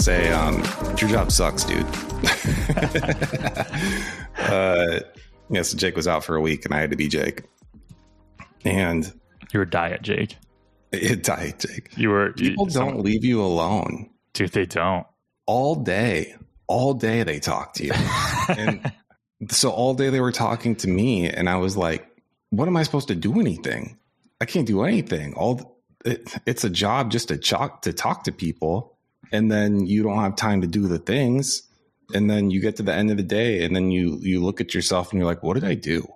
say, um, your job sucks, dude. uh, yeah, so Jake was out for a week and I had to be Jake. And you were diet Jake. It diet Jake. You were people you, don't leave you alone. Dude, they don't. All day. All day they talk to you. and so all day they were talking to me and I was like, what am I supposed to do anything? I can't do anything. All it, it's a job just to talk to talk to people and then you don't have time to do the things and then you get to the end of the day and then you you look at yourself and you're like what did i do?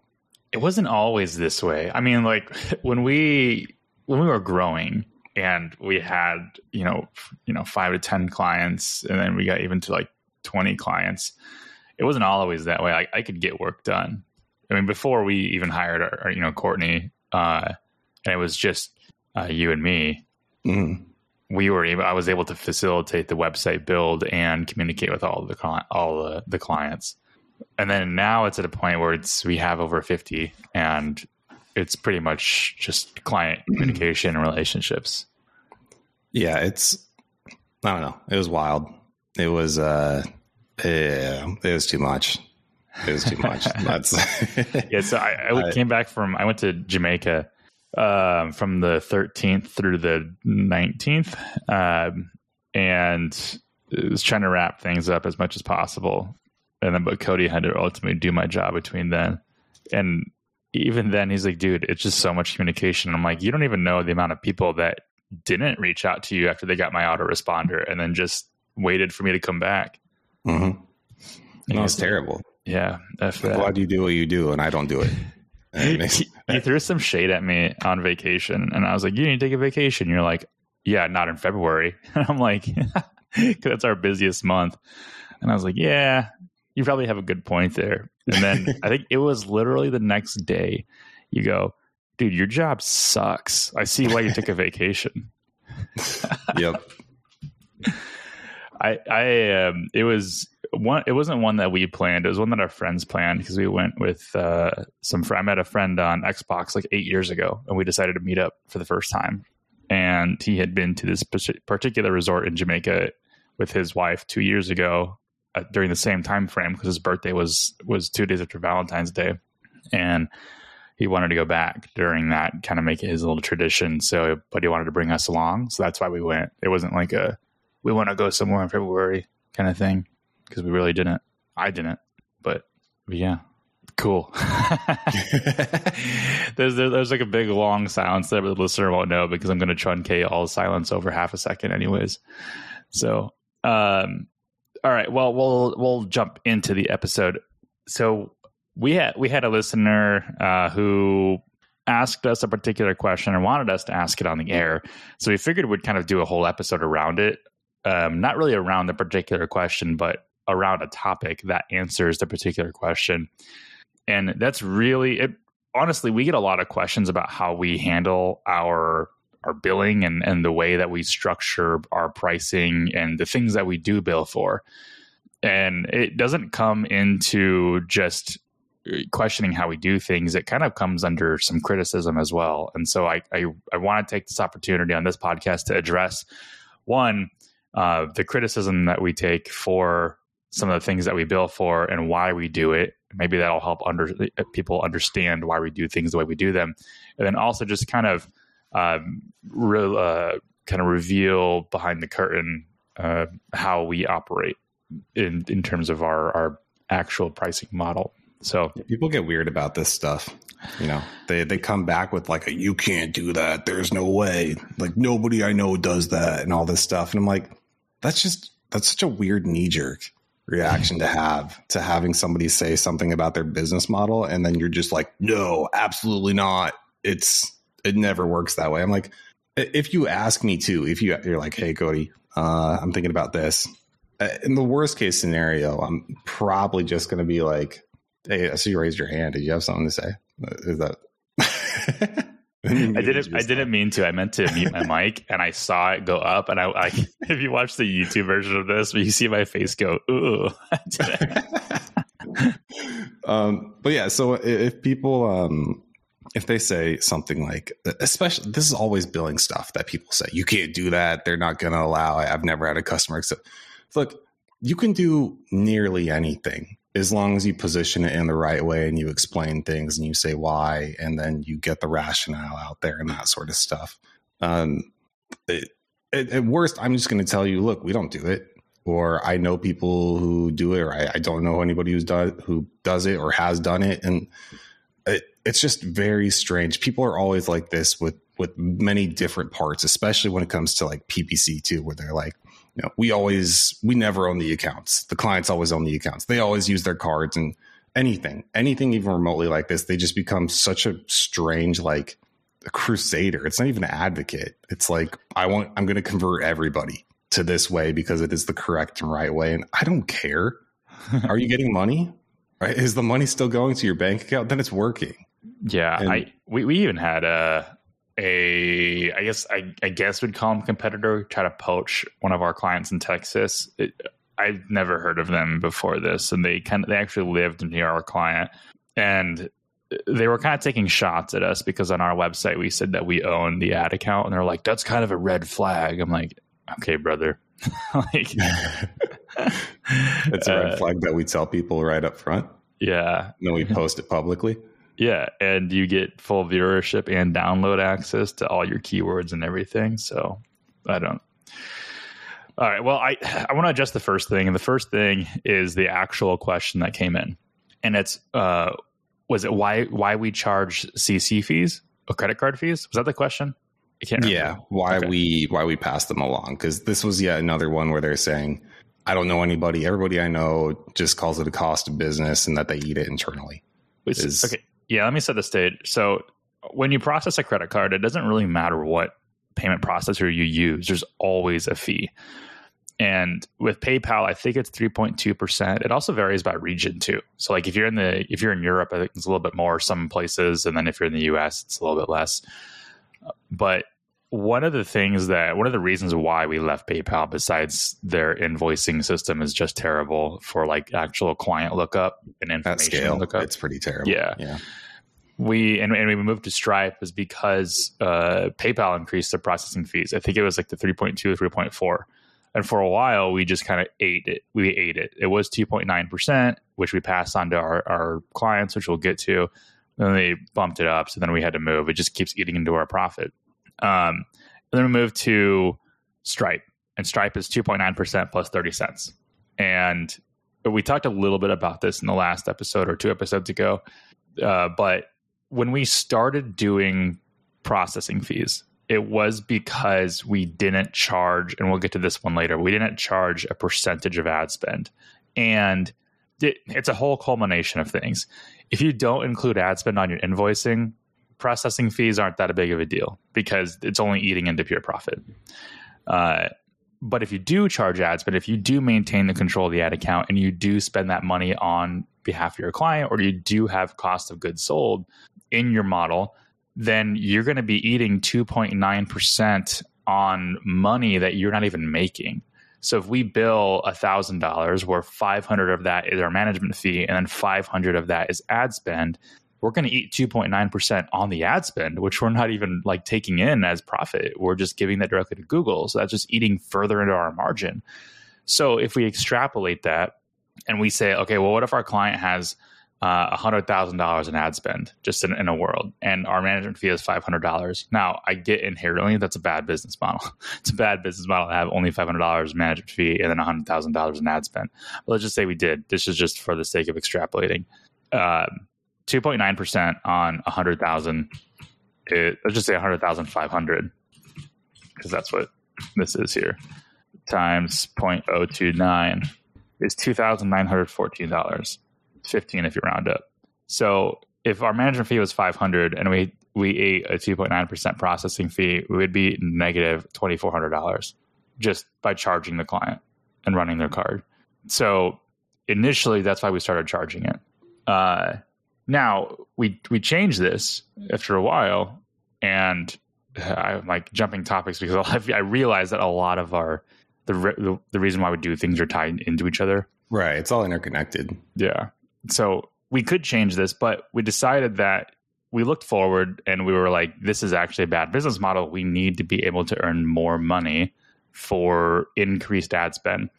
It wasn't always this way. I mean like when we when we were growing and we had you know you know 5 to 10 clients and then we got even to like 20 clients it wasn't always that way. I, I could get work done. I mean before we even hired our, our you know courtney uh and it was just uh, you and me mm we were able, I was able to facilitate the website build and communicate with all the all the, the clients. And then now it's at a point where it's we have over 50 and it's pretty much just client communication and relationships. Yeah, it's I don't know. It was wild. It was uh yeah, it was too much. It was too much. That's yeah. So I, I came back from I went to Jamaica um, from the 13th through the 19th, um, and was trying to wrap things up as much as possible. And then, but Cody had to ultimately do my job between then. And even then, he's like, dude, it's just so much communication. I'm like, you don't even know the amount of people that didn't reach out to you after they got my autoresponder and then just waited for me to come back. Mm-hmm. No, it's terrible. Yeah. Why do you do what you do and I don't do it? he, he threw some shade at me on vacation, and I was like, "You need to take a vacation." You're like, "Yeah, not in February." And I'm like, "That's our busiest month," and I was like, "Yeah, you probably have a good point there." And then I think it was literally the next day. You go, dude, your job sucks. I see why you took a vacation. yep. I I um it was one it wasn't one that we planned. It was one that our friends planned because we went with uh, some. Fr- I met a friend on Xbox like eight years ago, and we decided to meet up for the first time. And he had been to this particular resort in Jamaica with his wife two years ago uh, during the same time frame because his birthday was was two days after Valentine's Day, and he wanted to go back during that, kind of make it his little tradition. So, but he wanted to bring us along, so that's why we went. It wasn't like a we want to go somewhere in February kind of thing because we really didn't. I didn't, but, but yeah, cool. there's there's like a big long silence there, but the listener won't know because I'm going to truncate all silence over half a second, anyways. So, um, all right, well, we'll we'll jump into the episode. So we had we had a listener uh, who asked us a particular question and wanted us to ask it on the air. So we figured we'd kind of do a whole episode around it. Um, not really around the particular question, but around a topic that answers the particular question. And that's really it. Honestly, we get a lot of questions about how we handle our our billing and, and the way that we structure our pricing and the things that we do bill for. And it doesn't come into just questioning how we do things. It kind of comes under some criticism as well. And so I, I, I want to take this opportunity on this podcast to address one, uh, the criticism that we take for some of the things that we bill for and why we do it. Maybe that'll help under people understand why we do things the way we do them, and then also just kind of um, uh, kind of reveal behind the curtain uh, how we operate in in terms of our our actual pricing model. So people get weird about this stuff. You know, they they come back with like a you can't do that. There's no way. Like nobody I know does that and all this stuff. And I'm like, that's just that's such a weird knee jerk reaction to have to having somebody say something about their business model and then you're just like no absolutely not. It's it never works that way. I'm like if you ask me to if you you're like hey cody uh, i'm thinking about this. Uh, in the worst case scenario i'm probably just going to be like hey see you raised your hand. Did you have something to say? Uh, is that I didn't. I didn't mean to. I meant to mute my mic, and I saw it go up. And I, I, if you watch the YouTube version of this, you see my face go, "Ooh." um, but yeah, so if people, um, if they say something like, especially this is always billing stuff that people say, you can't do that. They're not going to allow. I've never had a customer accept. look, you can do nearly anything as long as you position it in the right way and you explain things and you say why and then you get the rationale out there and that sort of stuff. Um, it, it, at worst, I'm just going to tell you, look, we don't do it, or I know people who do it, or I, I don't know anybody who's done who does it or has done it, and it, it's just very strange. People are always like this with with many different parts, especially when it comes to like PPC too, where they're like, know, we always we never own the accounts. The clients always own the accounts. They always use their cards and anything, anything even remotely like this, they just become such a strange like a crusader. It's not even an advocate. It's like I want I'm going to convert everybody to this way because it is the correct and right way and I don't care. Are you getting money? Right? Is the money still going to your bank account? Then it's working. Yeah, and, I we, we even had a a I guess I, I guess we'd call them competitor try to poach one of our clients in Texas. It, I've never heard of them before this, and they kind of they actually lived near our client, and they were kind of taking shots at us because on our website we said that we own the ad account, and they're like, "That's kind of a red flag." I'm like, "Okay, brother." like, it's a red uh, flag that we tell people right up front. Yeah, and then we post it publicly. Yeah, and you get full viewership and download access to all your keywords and everything. So I don't. All right. Well, I I want to adjust the first thing, and the first thing is the actual question that came in, and it's uh, was it why why we charge CC fees or credit card fees? Was that the question? I can't. Remember. Yeah, why okay. we why we pass them along because this was yet another one where they're saying I don't know anybody. Everybody I know just calls it a cost of business and that they eat it internally. Is, okay. Yeah, let me set the stage. So when you process a credit card, it doesn't really matter what payment processor you use. There's always a fee. And with PayPal, I think it's 3.2%. It also varies by region too. So like if you're in the if you're in Europe, I think it's a little bit more some places and then if you're in the US, it's a little bit less. But one of the things that one of the reasons why we left PayPal besides their invoicing system is just terrible for like actual client lookup and information scale, lookup. It's pretty terrible. Yeah. Yeah. We and, and we moved to Stripe is because uh, PayPal increased their processing fees. I think it was like the 3.2 or 3.4. And for a while, we just kind of ate it. We ate it. It was 2.9%, which we passed on to our, our clients, which we'll get to. And they bumped it up. So then we had to move. It just keeps eating into our profit. Um, then we moved to Stripe, and Stripe is 2.9% plus 30 cents. And we talked a little bit about this in the last episode or two episodes ago. Uh, but when we started doing processing fees, it was because we didn't charge, and we'll get to this one later, we didn't charge a percentage of ad spend. And it, it's a whole culmination of things. If you don't include ad spend on your invoicing, processing fees aren't that big of a deal because it's only eating into pure profit. Uh, but if you do charge ads, but if you do maintain the control of the ad account and you do spend that money on behalf of your client or you do have cost of goods sold in your model, then you're going to be eating 2.9% on money that you're not even making. So if we bill $1,000 where 500 of that is our management fee and then 500 of that is ad spend, we're going to eat 2.9% on the ad spend, which we're not even like taking in as profit. We're just giving that directly to Google. So that's just eating further into our margin. So if we extrapolate that and we say, okay, well, what if our client has uh, $100,000 in ad spend just in, in, a world and our management fee is $500? Now, I get inherently that's a bad business model. it's a bad business model to have only $500 management fee and then $100,000 in ad spend. But let's just say we did. This is just for the sake of extrapolating. Um, 2.9% on 100,000. Let's just say 100,500 because that's what this is here. Times 0.029 is $2,914. 15 if you round up. So if our management fee was 500 and we we ate a 2.9% processing fee, we would be negative $2,400 just by charging the client and running their card. So initially, that's why we started charging it. Uh, now we we changed this mm. after a while, and I'm like jumping topics because I realize that a lot of our the, the the reason why we do things are tied into each other. Right, it's all interconnected. Yeah, so we could change this, but we decided that we looked forward and we were like, this is actually a bad business model. We need to be able to earn more money for increased ad spend.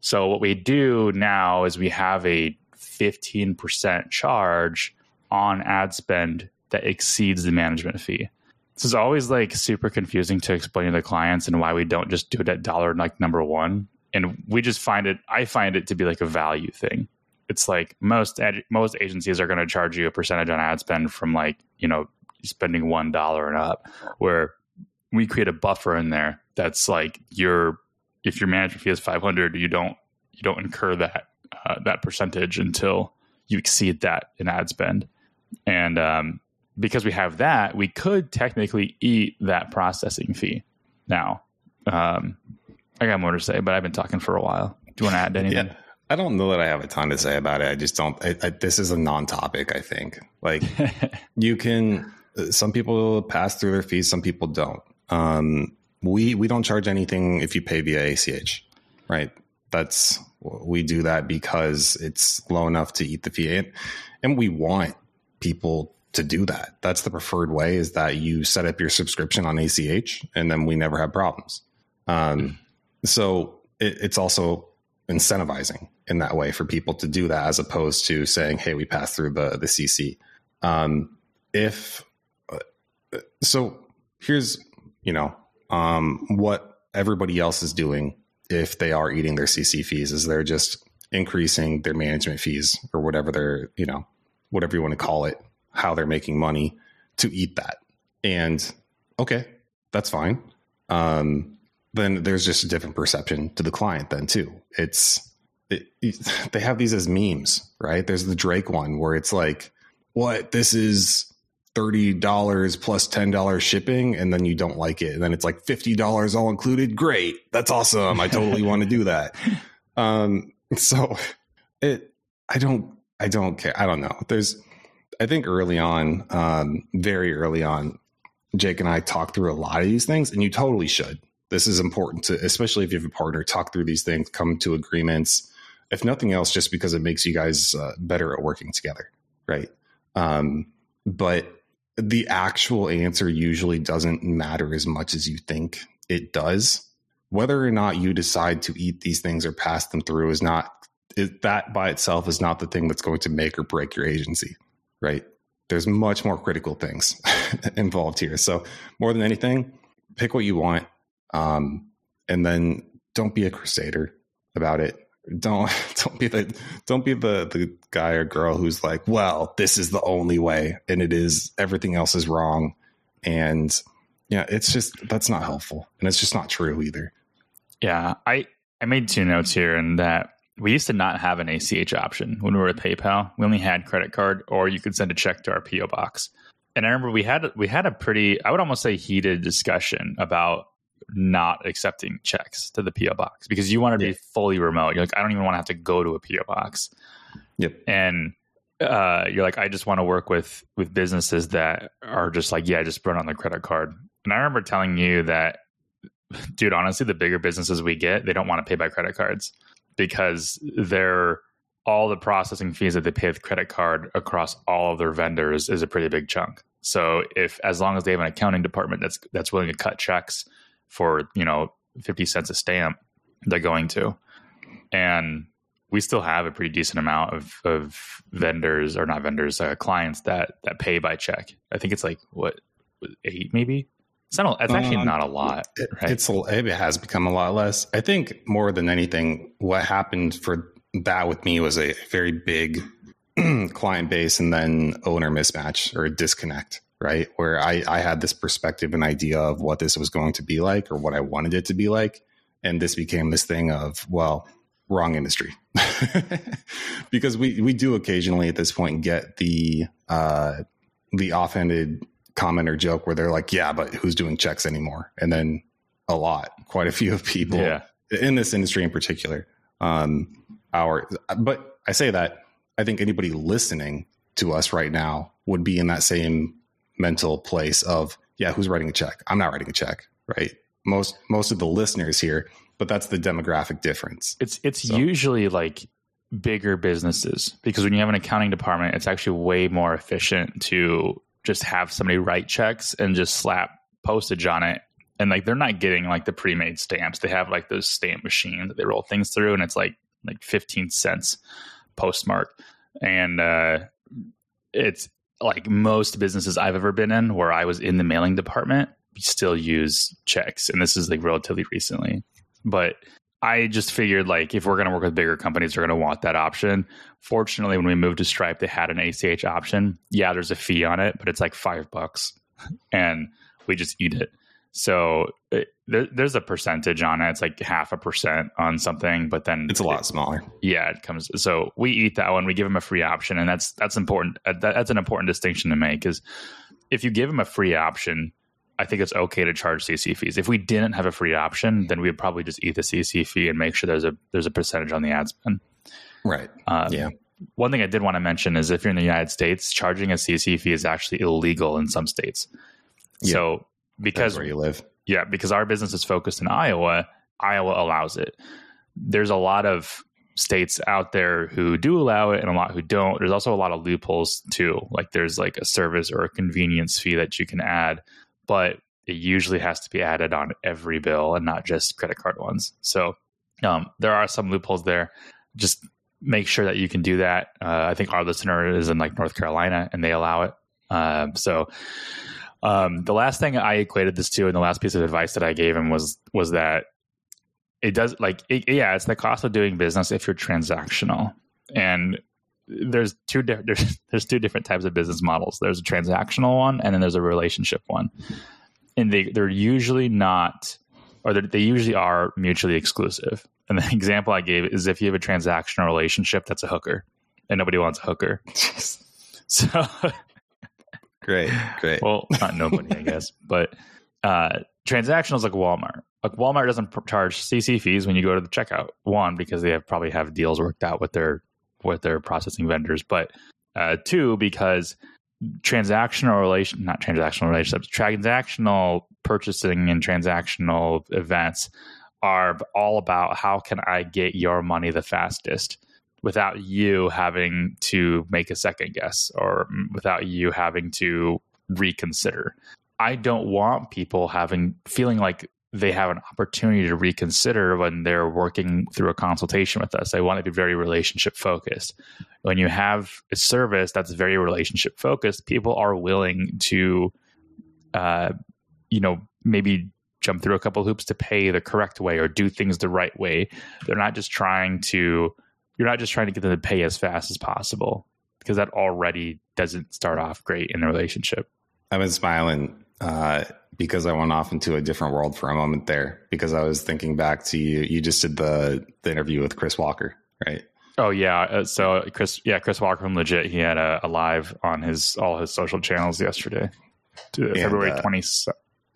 So what we do now is we have a 15% charge on ad spend that exceeds the management fee. This is always like super confusing to explain to the clients and why we don't just do it at dollar like number one. And we just find it, I find it to be like a value thing. It's like most most agencies are going to charge you a percentage on ad spend from like you know spending one dollar and up. Where we create a buffer in there that's like your if your management fee is five hundred, you don't you don't incur that uh, that percentage until you exceed that in ad spend. And um, because we have that, we could technically eat that processing fee. Now, um, I got more to say, but I've been talking for a while. Do you want to add anything? Yeah. I don't know that I have a ton to say about it. I just don't. I, I, this is a non-topic. I think like you can. Some people pass through their fees. Some people don't. Um, we we don't charge anything if you pay via ACH, right? That's we do that because it's low enough to eat the and, and we want people to do that. That's the preferred way. Is that you set up your subscription on ACH, and then we never have problems. Um, so it, it's also incentivizing in that way for people to do that as opposed to saying, "Hey, we pass through the the CC." Um, if uh, so, here's you know um, what everybody else is doing if they are eating their CC fees is they're just increasing their management fees or whatever they're you know whatever you want to call it, how they're making money to eat that. And okay, that's fine. Um, then there's just a different perception to the client then too. It's it, they have these as memes, right? There's the Drake one where it's like, what this is thirty dollars plus plus ten dollars shipping, and then you don't like it, and then it's like fifty dollars all included. Great, that's awesome. I totally want to do that. Um, so it, I don't, I don't care. I don't know. There's, I think early on, um, very early on, Jake and I talked through a lot of these things, and you totally should. This is important to, especially if you have a partner, talk through these things, come to agreements. If nothing else, just because it makes you guys uh, better at working together, right? Um, but the actual answer usually doesn't matter as much as you think it does. Whether or not you decide to eat these things or pass them through is not it, that by itself is not the thing that's going to make or break your agency, right? There's much more critical things involved here. So more than anything, pick what you want, um, and then don't be a crusader about it. Don't don't be the don't be the the guy or girl who's like, well, this is the only way, and it is everything else is wrong, and yeah, it's just that's not helpful, and it's just not true either. Yeah, I I made two notes here, and that we used to not have an ACH option when we were at PayPal. We only had credit card, or you could send a check to our PO box. And I remember we had we had a pretty, I would almost say, heated discussion about not accepting checks to the PO box because you want to yeah. be fully remote. You're like, I don't even want to have to go to a PO box. Yep. And uh, you're like, I just want to work with with businesses that are just like, yeah, I just run on the credit card. And I remember telling you that, dude, honestly, the bigger businesses we get, they don't want to pay by credit cards because they're all the processing fees that they pay with credit card across all of their vendors is a pretty big chunk. So if as long as they have an accounting department that's that's willing to cut checks for you know 50 cents a stamp they're going to. And we still have a pretty decent amount of, of vendors or not vendors uh, clients that that pay by check. I think it's like what eight maybe? It's not a, it's actually um, not a lot it, right? it's it has become a lot less. I think more than anything what happened for that with me was a very big client base and then owner mismatch or a disconnect right? Where I, I had this perspective and idea of what this was going to be like or what I wanted it to be like. And this became this thing of, well, wrong industry. because we, we do occasionally at this point get the uh, the offhanded comment or joke where they're like, yeah, but who's doing checks anymore? And then a lot, quite a few of people yeah. in this industry in particular. Um, our, but I say that I think anybody listening to us right now would be in that same mental place of yeah who's writing a check i'm not writing a check right most most of the listeners here but that's the demographic difference it's it's so. usually like bigger businesses because when you have an accounting department it's actually way more efficient to just have somebody write checks and just slap postage on it and like they're not getting like the pre-made stamps. They have like those stamp machines that they roll things through, and it's like like fifteen cents postmark, and uh, it's like most businesses I've ever been in where I was in the mailing department still use checks, and this is like relatively recently, but. I just figured like if we're going to work with bigger companies, they're going to want that option. Fortunately, when we moved to Stripe, they had an ACH option. Yeah, there's a fee on it, but it's like five bucks, and we just eat it. So it, there, there's a percentage on it. It's like half a percent on something, but then It's a lot smaller. yeah, it comes. So we eat that one. We give them a free option, and that's that's important. Uh, That, that's an important distinction to make. Is if you give them a free option, I think it's okay to charge CC fees. If we didn't have a free option, then we'd probably just eat the CC fee and make sure there's a there's a percentage on the ad spend. Right. Um, Yeah. One thing I did want to mention is if you're in the United States, charging a CC fee is actually illegal in some states. Yeah. So because That's where you live. yeah, because our business is focused in Iowa, Iowa allows it. There's a lot of states out there who do allow it and a lot who don't. There's also a lot of loopholes too. Like there's like a service or a convenience fee that you can add, but it usually has to be added on every bill and not just credit card ones. So um, there are some loopholes there. Just make sure that you can do that. Uh, I think our listener is in like North Carolina and they allow it. Um, so um, the last thing I equated this to, and the last piece of advice that I gave him was was that it does like it, yeah, it's the cost of doing business if you're transactional, and there's two di- there's there's two different types of business models. There's a transactional one, and then there's a relationship one, and they they're usually not, or they usually are mutually exclusive. And the example I gave is if you have a transactional relationship, that's a hooker, and nobody wants a hooker. So great. Great. well, not nobody, I guess, but uh, transactional is like Walmart. Like Walmart doesn't pr- charge CC fees when you go to the checkout. One, because they have probably have deals worked out with their with their processing vendors, but uh, two, because transactional relation, not transactional relationships, transactional purchasing and transactional events are all about how can I get your money the fastest without you having to make a second guess or without you having to reconsider. I don't want people having feeling like they have an opportunity to reconsider when they're working through a consultation with us. I want it to be very relationship focused. When you have a service that's very relationship focused, people are willing to, uh, you know, maybe jump through a couple hoops to pay the correct way or do things the right way. They're not just trying to you're not just trying to get them to pay as fast as possible because that already doesn't start off great in a relationship. I've been smiling uh, because I went off into a different world for a moment there because I was thinking back to you. You just did the, the interview with Chris Walker, right? Oh yeah, uh, so Chris, yeah, Chris Walker from Legiit, he had a, a live on his all his social channels yesterday, to And, February uh, 20,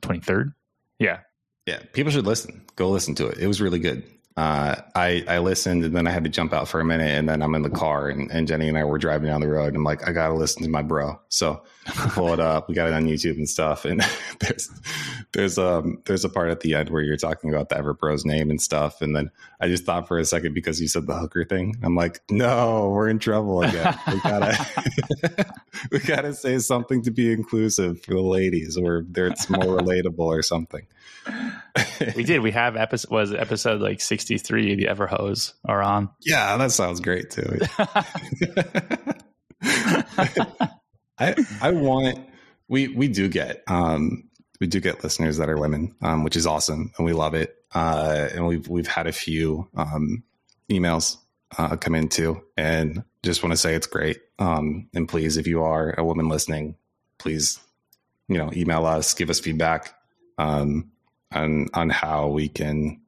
23rd. Yeah, Yeah, people should listen. Go listen to it. It was really good. Uh, I I listened and then I had to jump out for a minute and then I'm in the car and, and Jenny and I were driving down the road and I'm like I gotta listen to my bro. So pull it up. We got it on YouTube and stuff. And there's there's um there's a part at the end where you're talking about the Everbro's name and stuff. And then I just thought for a second because you said the hooker thing. I'm like, no, we're in trouble again. We gotta we gotta say something to be inclusive for the ladies or it's more relatable or something. We did. We have episode was episode like sixty three. The Everhose are on. Yeah, that sounds great too. I I want we we do get um we do get listeners that are women, um, which is awesome and we love it. Uh and we've we've had a few um emails uh come in too and just want to say it's great. Um and please if you are a woman listening, please you know, email us, give us feedback um on on how we can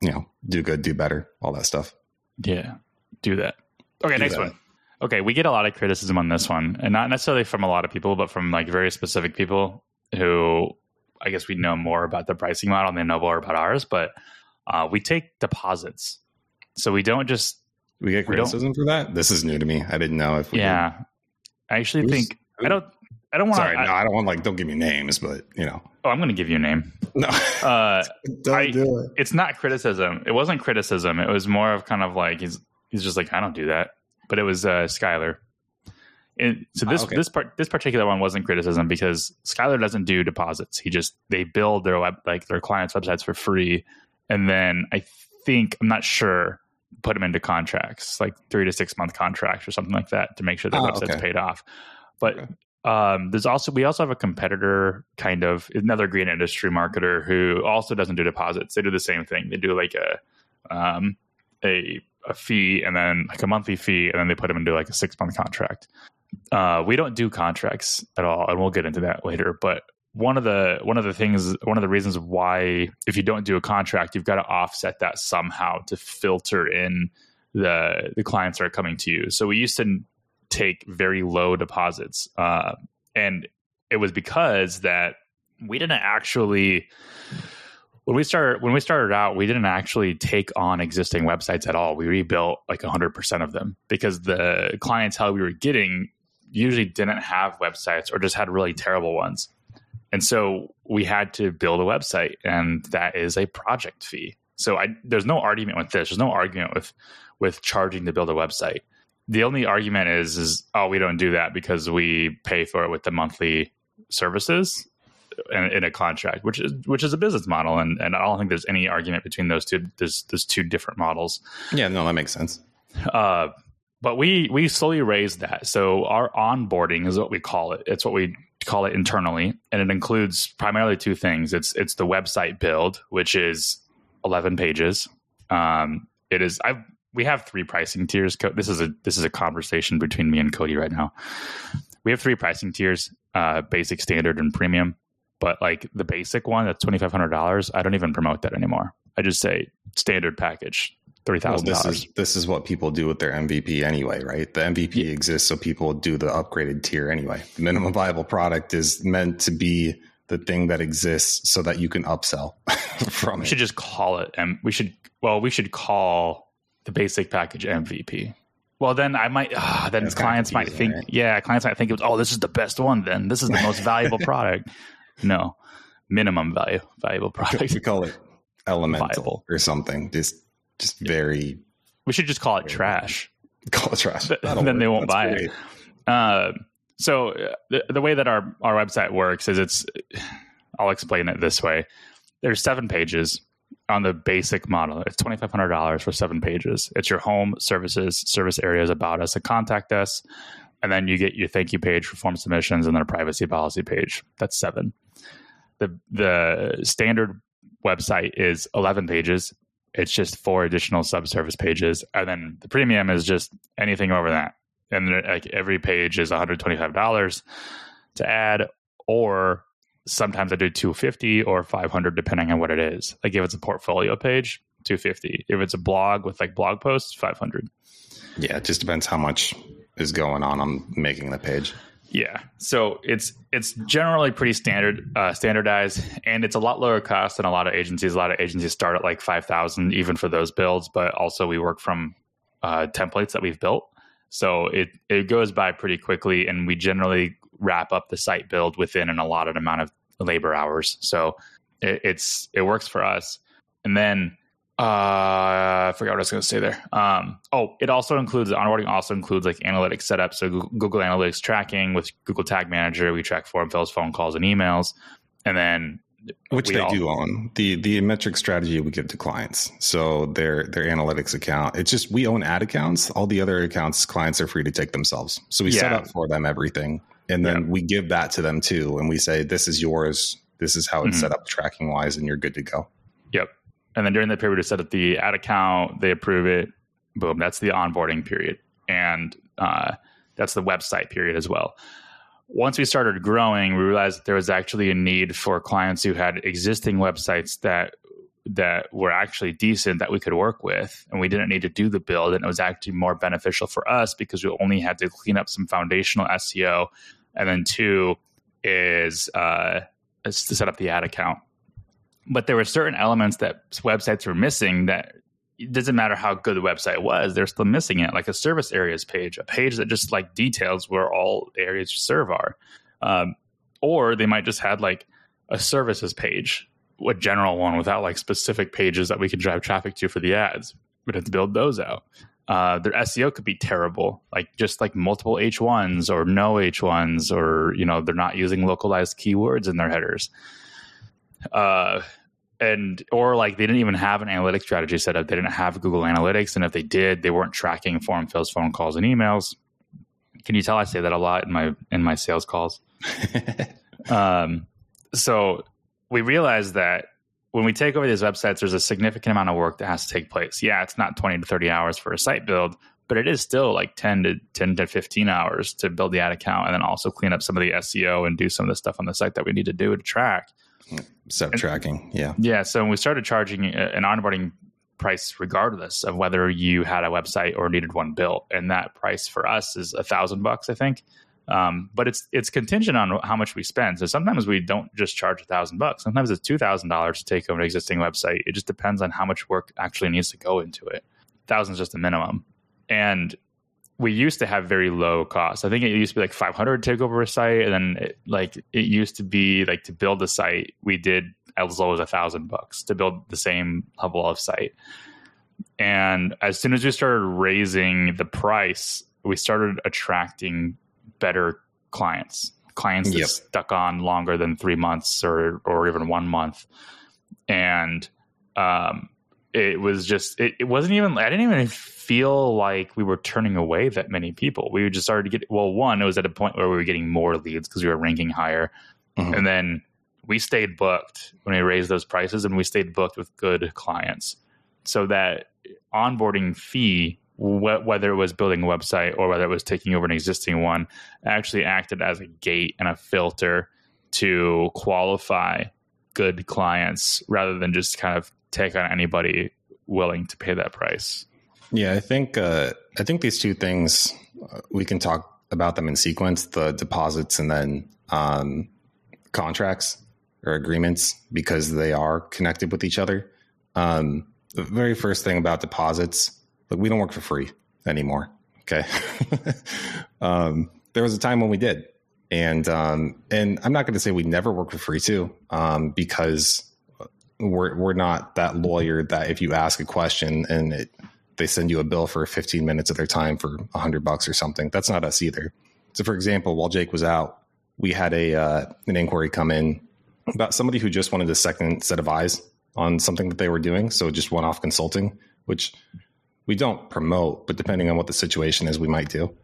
you know, do good, do better, all that stuff. Yeah, do that. Okay, Do next that. one. Okay, we get a lot of criticism on this one, and not necessarily from a lot of people, but from like very specific people who I guess we know more about the pricing model and they know more about ours. But uh, we take deposits, so we don't just We get We criticism for that. This is new to me. I didn't know if we yeah. I actually Who's- think I don't. I don't want Sorry, to. no, I don't want like don't give me names, but you know, Oh, I'm going to give you a name. no, Uh, don't I- do it. it's not criticism. It wasn't criticism. It was more of kind of like he's he's just like I don't do that. But it was uh, Skylar, and so this Oh, okay. this part this particular one wasn't criticism because Skylar doesn't do deposits. He just they build their web like their clients' websites for free, and then I think I'm not sure put them into contracts like three to six month contracts or something like that to make sure their Oh, website's okay. paid off. But Okay. Um, there's also we also have a competitor kind of another green industry marketer who also doesn't do deposits. They do the same thing. They do like a um, a a fee and then like a monthly fee and then they put them into like a six month contract. Uh, we don't do contracts at all, and we'll get into that later. But one of the one of the things one of the reasons why if you don't do a contract, you've got to offset that somehow to filter in the the clients that are coming to you. So we used to take very low deposits, uh, and it was because that we didn't actually when we started when we started out we didn't actually take on existing websites at all. We rebuilt like 100% of them because the clientele we were getting usually didn't have websites or just had really terrible ones. And so we had to build a website and that is a project fee. So I, there's no argument with this. There's no argument with with charging to build a website the only argument is is oh we don't do that because we pay for it with the monthly services in, in a contract, which is which is a business model, and, and I don't think there's any argument between those two. There's there's two different models, Yeah, no, that makes sense. uh, but we we slowly raised that. So our onboarding is what we call it. It's what we call it internally, and it includes primarily two things. It's it's the website build, which is 11 pages. Um, it is I we have three pricing tiers. This is a this is a conversation between me and Cody right now. We have three pricing tiers: uh, basic, standard, and premium. But like the basic one, that's twenty five hundred dollars. I don't even promote that anymore. I just say standard package, three thousand well, dollars. is this is what people do with their MVP anyway, right? The MVP exists so people do the upgraded tier anyway. The minimum viable product is meant to be the thing that exists so that you can upsell from We it. should just call it, and we should. Well, we should call the basic package MVP. Well, then I might. Uh, then That's clients might think, right? yeah, clients might think it was. Oh, this is the best one. Then this is the most valuable product. No, minimum value valuable product. we call it elemental Viable. or something. Just just very We should just call it trash. call it trash. Th- then they won't That's buy great. it. Uh, so the, the way that our, our website works is it's, I'll explain it this way. There's seven pages on the basic model. It's $2,500 for seven pages. It's your home, services, service areas, about us, and contact us. And then you get your thank you page for form submissions and then a privacy policy page. That's seven. The, the standard website is 11 pages. It's just four additional subservice pages. And then the premium is just anything over that and like every page is $125 to add or sometimes i do 250 or 500 depending on what it is. Like if it's a portfolio page 250 if it's a blog with like blog posts 500 Yeah, it just depends how much is going on on making the page. yeah. So it's it's generally pretty standard uh, standardized and it's a lot lower cost than a lot of agencies. A lot of agencies start at like 5000 even for those builds but also we work from uh, templates that we've built. So it it goes by pretty quickly and we generally wrap up the site build within an allotted amount of labor hours so it, it's it works for us and then uh, I forgot what I was going to say there. Um, oh, it also includes onboarding. Also includes like analytics setup, so Google, Google Analytics tracking with Google Tag Manager. We track form fills, phone calls, and emails, and then Which they all- do own. The the metric strategy we give to clients. So their their analytics account. It's just we own ad accounts. All the other accounts clients are free to take themselves. So we set up for them everything. And then we give that to them too. And we say, This is yours. This is how it's Mhm. set up tracking wise, and you're good to go. Yep. And then during that period to set up the ad account, they approve it. Boom. That's the onboarding period. And uh, that's the website period as well. Once we started growing, we realized that there was actually a need for clients who had existing websites that that were actually decent that we could work with and we didn't need to do the build and it was actually more beneficial for us because we only had to clean up some foundational SEO and then two is uh is to set up the ad account. But there were certain elements that websites were missing that it doesn't matter how good the website was they're still missing it like a service areas page a page that just like details where all areas you serve are. Um, or they might just had like a services page a general one without like specific pages that we could drive traffic to for the ads we'd have to build those out uh, their SEO could be terrible, like just like multiple H1s or no H1s, or you know they're not using localized keywords in their headers, uh, and or like they didn't even have an analytics strategy set up. They didn't have Google Analytics, and if they did, they weren't tracking form fills, phone calls, and emails. Can you tell I say that a lot in my in my sales calls? um, so we realized that when we take over these websites, there's a significant amount of work that has to take place. Yeah, it's not 20 to 30 hours for a site build, but it is still like 10 to 10 to 15 hours to build the ad account and then also clean up some of the SEO and do some of the stuff on the site that we need to do to track. Step tracking. Yeah. Yeah. So we started charging uh, an onboarding price regardless of whether you had a website or needed one built. And that price for us is a thousand bucks, I think. Um, but it's it's contingent on how much we spend. So sometimes we don't just charge a thousand bucks. Sometimes it's two thousand dollars to take over an existing website. It just depends on how much work actually needs to go into it. Thousand is just the minimum. And we used to have very low costs. I think it used to be like five hundred to take over a site, and then it, like it used to be like to build a site, we did as low as a thousand bucks to build the same level of site. And as soon as we started raising the price, we started attracting better clients, clients that yep. stuck on longer than three months or or even one month, and um, it was just it, it wasn't even I didn't even feel like we were turning away that many people. We just started to get well. One, it was at a point where we were getting more leads because we were ranking higher, mm-hmm. and then we stayed booked when we raised those prices, and we stayed booked with good clients. So that onboarding fee wh- whether it was building a website or whether it was taking over an existing one, actually acted as a gate and a filter to qualify good clients rather than just kind of take on anybody willing to pay that price. Yeah, I think uh, I think these two things uh, we can talk about them in sequence: the deposits and then um, contracts or agreements because they are connected with each other. Um, the very first thing about deposits Look, we don't work for free anymore. Okay. um, there was a time when we did. And um, and I'm not going to say we never work for free too, um, because we're we're not that lawyer that if you ask a question and it, they send you a bill for 15 minutes of their time for 100 bucks or something. That's not us either. So, for example, while Jake was out, we had a uh, an inquiry come in about somebody who just wanted a second set of eyes on something that they were doing. So, just one off consulting, which we don't promote, but depending on what the situation is, we might do.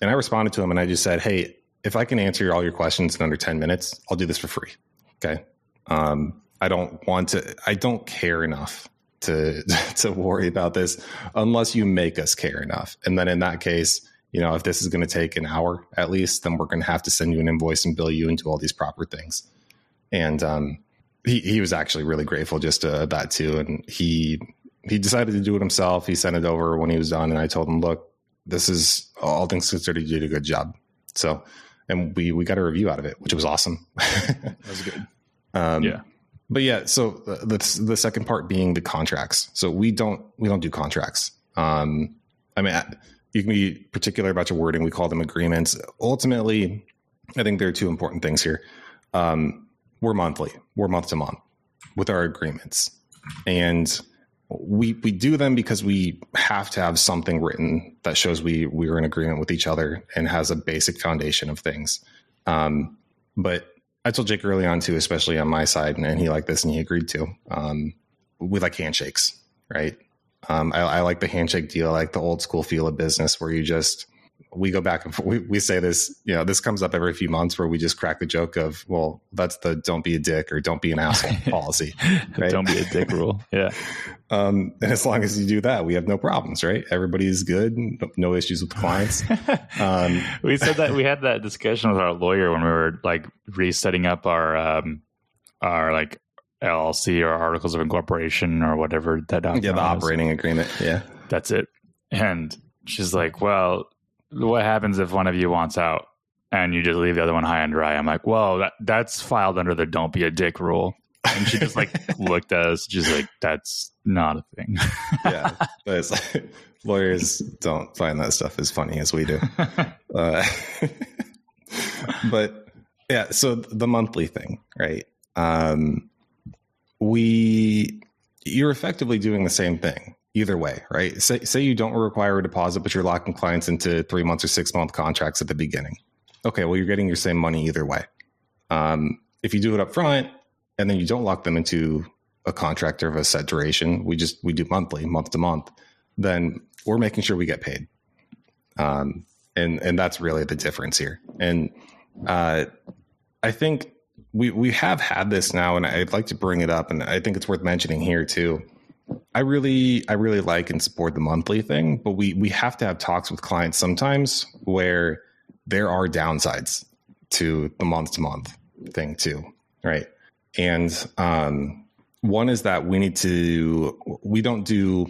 And I responded to him and I just said, Hey, if I can answer all your questions in under 10 minutes, I'll do this for free. Okay. Um, I don't want to, I don't care enough to, to worry about this unless you make us care enough. And then in that case, you know, if this is going to take an hour at least, then we're going to have to send you an invoice and bill you and do all these proper things. And, um, he, he was actually really grateful just to that too. And he he decided to do it himself. He sent it over when he was done, and I told him, "Look, this is all things considered. You did a good job." So, and we we got a review out of it, which was awesome. that was good. Um, yeah, but yeah. So the the second part being the contracts. So we don't we don't do contracts. Um, I mean, you can be particular about your wording. We call them agreements. Ultimately, I think there are two important things here. Um, we're monthly. We're month to month with our agreements, and we we do them because we have to have something written that shows we we are in agreement with each other and has a basic foundation of things. Um, but I told Jake early on too, especially on my side, and, he liked this and he agreed to. Um, we like handshakes, right? Um, I, I, like the handshake deal, I like the old school feel of business where you just we go back and forth. We, we say this, you know, this comes up every few months where we just crack the joke of, well, that's the don't be a dick or don't be an asshole policy. Right? don't be a dick rule. Yeah. Um, and as long as you do that, we have no problems, right? Everybody is good. No issues with clients. Um, we said that we had that discussion with our lawyer when we were like resetting up our, um, our like LLC or articles of incorporation or whatever that. Yeah. The operating agreement. Yeah. That's it. And she's like, well, what happens if one of you wants out and you just leave the other one high and dry? I'm like, well, that, that's filed under the don't be a dick rule. And she just like looked at us, just like, that's not a thing. yeah. But it's like, lawyers don't find that stuff as funny as we do. Uh, but yeah, so the monthly thing, right? Um, we, you're effectively doing the same thing either way, right? Say, say you don't require a deposit, but you're locking clients into three months or six month contracts at the beginning. Okay, well, you're getting your same money either way. Um, if you do it up front and then you don't lock them into a contract of a set duration, we just we do monthly, month to month, then we're making sure we get paid. Um, and and that's really the difference here. And uh, I think we we have had this now, and I'd like to bring it up, and I think it's worth mentioning here too. I really I really like and support the monthly thing, but we we have to have talks with clients sometimes where there are downsides to the month to month thing too, right? And um, one is that we need to we don't do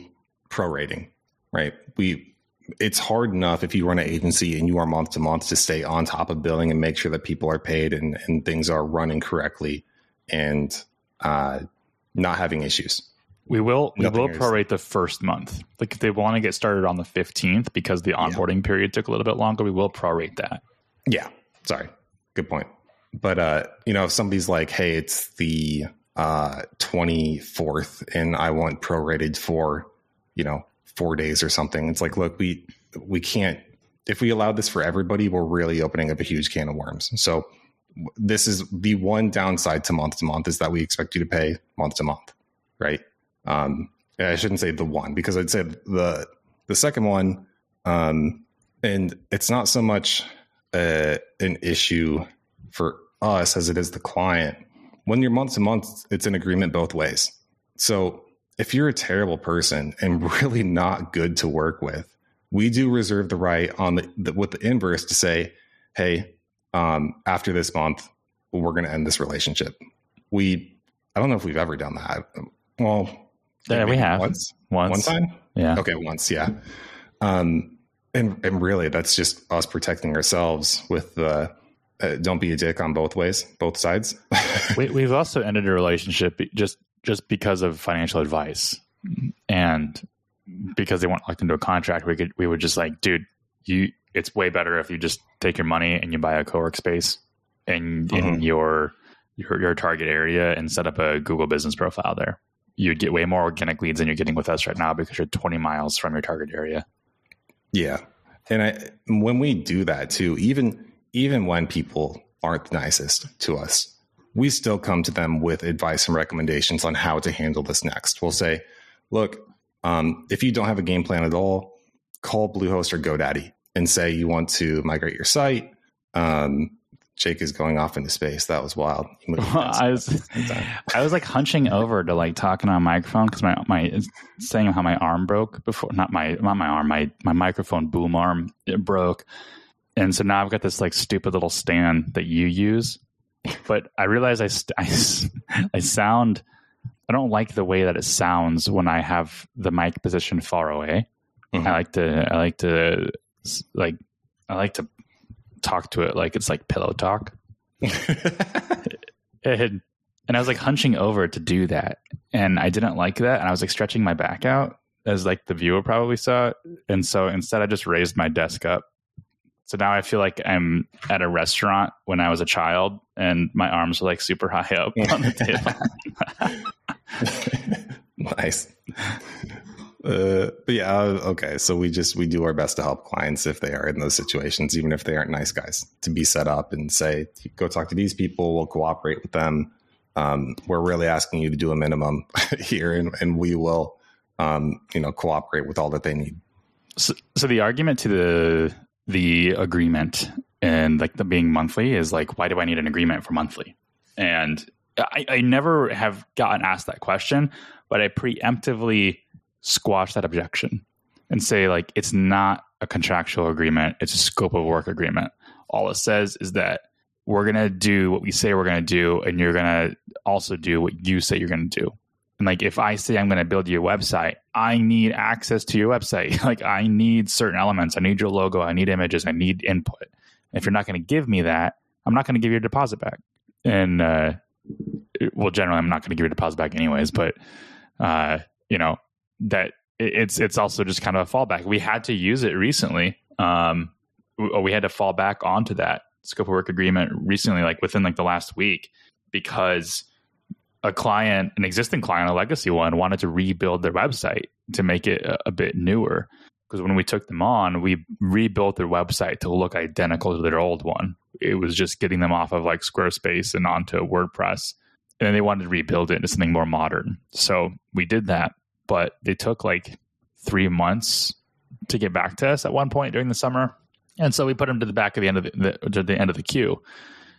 prorating, right? We it's hard enough if you run an agency and you are month to month to stay on top of billing and make sure that people are paid and, and things are running correctly and uh, not having issues. We will we will prorate the first month. Like if they want to get started on the fifteenth because the onboarding yeah. period took a little bit longer, we will prorate that. Yeah. Sorry. Good point. But uh, you know, if somebody's like, hey, it's the uh 24th and I want prorated for, you know, four days or something. It's like, look, we we can't. If we allow this for everybody, we're really opening up a huge can of worms. So this is the one downside to month to month is that we expect you to pay month to month, right? Um, I shouldn't say the one because I'd say the the second one, um, and it's not so much uh, an issue for us as it is the client. When you're month to month, it's an agreement both ways. So if you're a terrible person and really not good to work with, we do reserve the right on the, the with the inverse to say, hey, um, after this month, we're going to end this relationship. We, I don't know if we've ever done that. Well, yeah, we have once, once, one time. Yeah. Okay. Once. Yeah. Um, and, and really that's just us protecting ourselves with the, uh, don't be a dick on both ways, both sides. we, we've also ended a relationship just just because of financial advice and because they weren't locked into a contract, we could we would just like, dude, you it's way better if you just take your money and you buy a co-work space in in mm-hmm. your your your target area and set up a Google business profile there. You'd get way more organic leads than you're getting with us right now because you're 20 miles from your target area. Yeah. And I when we do that too, even even when people aren't the nicest to us, we still come to them with advice and recommendations on how to handle this next. We'll say, look, um, if you don't have a game plan at all, call Bluehost or GoDaddy and say you want to migrate your site. Um, Jake is going off into space. That was wild. I was, I was like hunching over to like talking on a microphone because my my saying how my arm broke before. Not my not my arm. My my microphone boom arm it broke, and so now I've got this like stupid little stand that you use but I realize I, I, I sound, I don't like the way that it sounds when I have the mic position far away. Mm-hmm. I like to, I like to, like, I like to talk to it like it's like pillow talk. and, and I was like hunching over to do that. And I didn't like that. And I was like stretching my back out as like the viewer probably saw it. And so instead I just raised my desk up so now I feel like I'm at a restaurant when I was a child and my arms are like super high up on the table. nice. Uh, but yeah, okay. So we just we do our best to help clients if they are in those situations, even if they aren't nice guys, to be set up and say, go talk to these people. We'll cooperate with them. Um, we're really asking you to do a minimum here, and, and we will, um, you know, cooperate with all that they need. So, so the argument to the the agreement and like the being monthly is like, why do I need an agreement for monthly? And I, I never have gotten asked that question, but I preemptively squash that objection and say like it's not a contractual agreement, it's a scope of work agreement. All it says is that we're going to do what we say we're going to do and you're going to also do what you say you're going to do. And like if I say I'm going to build your website, I need access to your website. like I need certain elements. I need your logo. I need images. I need input. If you're not going to give me that, I'm not going to give you a deposit back. And uh, well, generally, I'm not going to give you a deposit back anyways. But uh, you know that it's it's also just kind of a fallback. We had to use it recently. Um, we had to fall back onto that scope of work agreement recently, like within like the last week, because a client, an existing client, a legacy one, wanted to rebuild their website to make it a, a bit newer. Because when we took them on, we rebuilt their website to look identical to their old one. It was just getting them off of like Squarespace and onto WordPress. And they wanted to rebuild it into something more modern. So we did that, but they took like three months to get back to us at one point during the summer. And so we put them to the back of the end of the, the to the end of the queue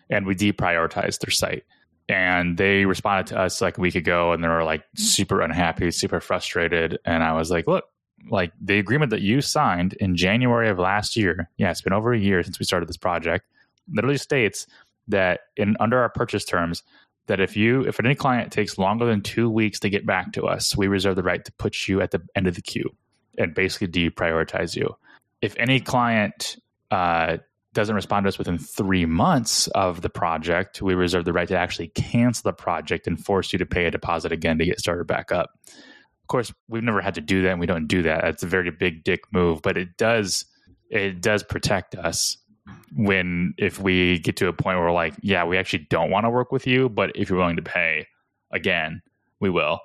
and we deprioritized their site and they responded to us like a week ago and they were like super unhappy super frustrated and i was like look like the agreement that you signed in january of last year yeah it's been over a year since we started this project literally states that in under our purchase terms that if you if any client takes longer than two weeks to get back to us we reserve the right to put you at the end of the queue and basically deprioritize you if any client uh, doesn't respond to us within three months of the project, we reserve the right to actually cancel the project and force you to pay a deposit again to get started back up. Of course, we've never had to do that, and we don't do that. That's a very big dick move, but it does it does protect us when if we get to a point where we're like, yeah, we actually don't want to work with you, but if you're willing to pay again, we will.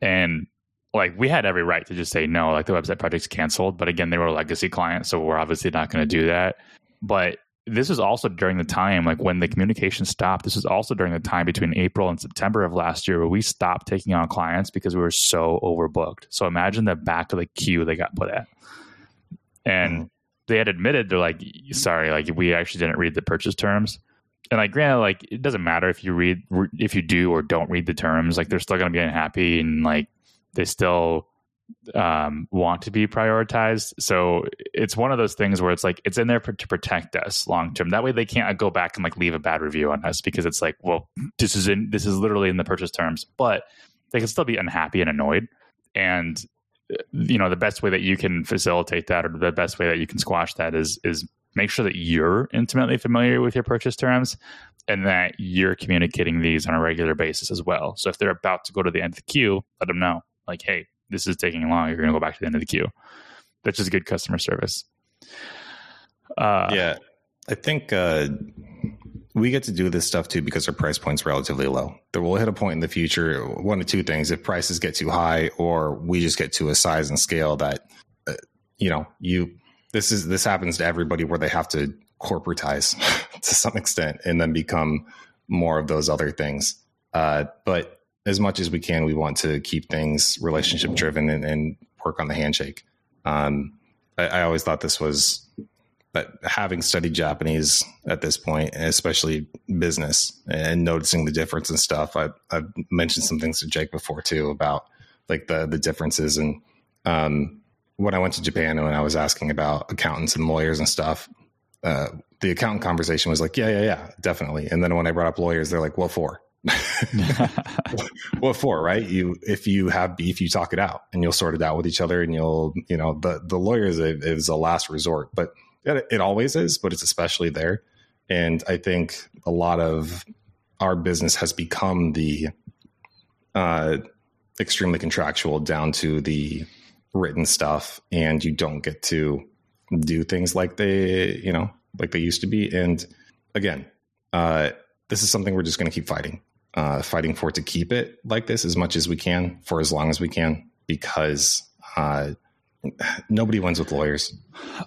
And like we had every right to just say no, like the website project's canceled. But again, they were a legacy client, so we're obviously not going to do that. But this was also during the time, like when the communication stopped. This was also during the time between April and September of last year where we stopped taking on clients because we were so overbooked. So imagine the back of the queue they got put at. And mm. They had admitted, they're like, sorry, like we actually didn't read the purchase terms. And like, granted, like it doesn't matter if you read, if you do or don't read the terms, like they're still going to be unhappy and like they still um, want to be prioritized. So it's one of those things where it's like it's in there for, to protect us long term. That way they can't go back and like leave a bad review on us because it's like, well, this is in this is literally in the purchase terms, but they can still be unhappy and annoyed. And you know the best way that you can facilitate that, or the best way that you can squash that, is is make sure that you're intimately familiar with your purchase terms and that you're communicating these on a regular basis as well. So if they're about to go to the end of the queue, let them know, like, hey, this is taking long. You're going to go back to the end of the queue. That's just good customer service. Uh, yeah, I think uh, we get to do this stuff too because our price point's relatively low. There will hit a point in the future, one of two things: if prices get too high, or we just get to a size and scale that, uh, you know, you this is this happens to everybody where they have to corporatize to some extent and then become more of those other things. Uh, but as much as we can, we want to keep things relationship driven and, and, work on the handshake. Um, I, I, always thought this was that having studied Japanese at this point, especially business and noticing the difference and stuff. I, have mentioned some things to Jake before too about like the the differences and um, when I went to Japan and I was asking about accountants and lawyers and stuff, uh, the accountant conversation was like, yeah, yeah, yeah, definitely. And then when I brought up lawyers, they're like, well, for what for right you if you have beef you talk it out and you'll sort it out with each other and you'll you know the the lawyer is a, last resort but it always is but it's especially there. And i think a lot of our business has become the uh extremely contractual down to the written stuff and you don't get to do things like they you know like they used to be. And again uh this is something we're just going to keep fighting uh, fighting for to keep it like this as much as we can for as long as we can because uh, nobody wins with lawyers.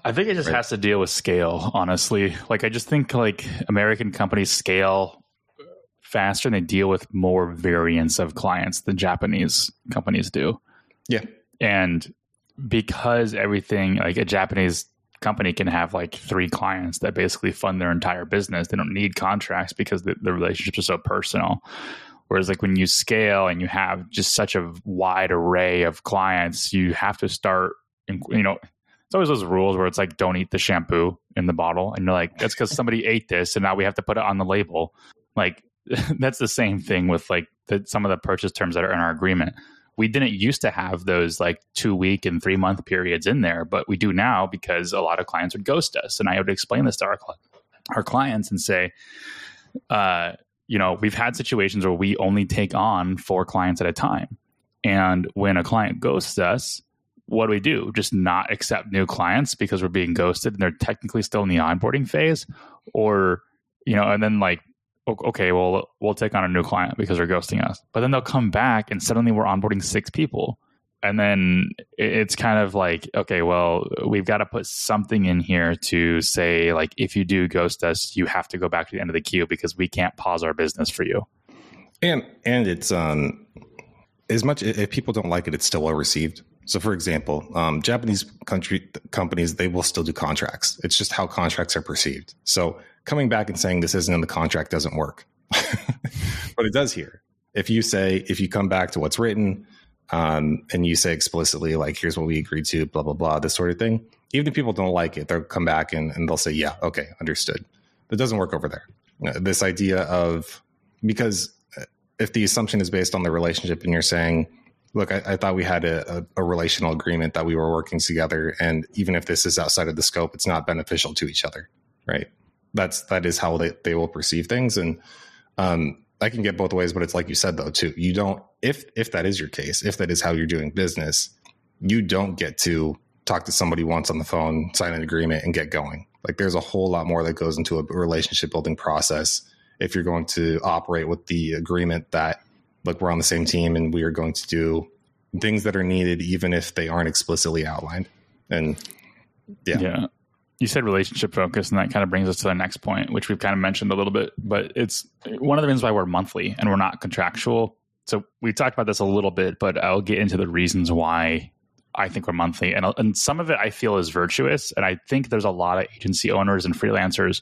I think it just right? has to deal with scale, honestly. Like I just think like American companies scale faster and they deal with more variants of clients than Japanese companies do. Yeah. And because everything like a Japanese company can have like three clients that basically fund their entire business. They don't need contracts because the, the relationships are so personal. Whereas, like when you scale and you have just such a wide array of clients, you have to start, you know, it's always those rules where it's like, don't eat the shampoo in the bottle. And you're like, that's because somebody ate this and now we have to put it on the label. Like, that's the same thing with like the, some of the purchase terms that are in our agreement we didn't used to have those like two week and three month periods in there, but we do now because a lot of clients would ghost us. And I would explain this to our, our clients and say, uh, you know, we've had situations where we only take on four clients at a time. And when a client ghosts us, what do we do? Just not accept new clients because we're being ghosted and they're technically still in the onboarding phase? Or, you know, and then like okay, well, we'll take on a new client because they're ghosting us. But then they'll come back and suddenly we're onboarding six people. and then it's kind of like okay well we've got to put something in here to say like if you do ghost us you have to go back to the end of the queue because we can't pause our business for you and and it's um as much if people don't like it it's still well received so for example um, japanese country companies they will still do contracts. It's just how contracts are perceived. So coming back and saying this isn't in the contract doesn't work. But it does here. If you say if you come back to what's written um, and you say explicitly like here's what we agreed to blah blah blah this sort of thing even if people don't like it they'll come back and, and they'll say yeah okay understood. That doesn't work over there. Uh, this idea of because uh, if the assumption is based on the relationship and you're saying look i, I thought we had a, a, a, relational agreement that we were working together and even if this is outside of the scope it's not beneficial to each other right that's that is how they, they will perceive things and um, I can get both ways, but it's like you said though too. You don't if if that is your case, if that is how you're doing business, you don't get to talk to somebody once on the phone, sign an agreement, and get going. Like there's a whole lot more that goes into a relationship building process if you're going to operate with the agreement that look we're on the same team and we are going to do things that are needed even if they aren't explicitly outlined. And yeah. Yeah you said relationship focus, and that kind of brings us to the next point, which we've kind of mentioned a little bit. But it's one of the reasons why we're monthly and we're not contractual. So we talked about this a little bit, but I'll get into the reasons why I think we're monthly. And, and some of it I feel is virtuous. And I think there's a lot of agency owners and freelancers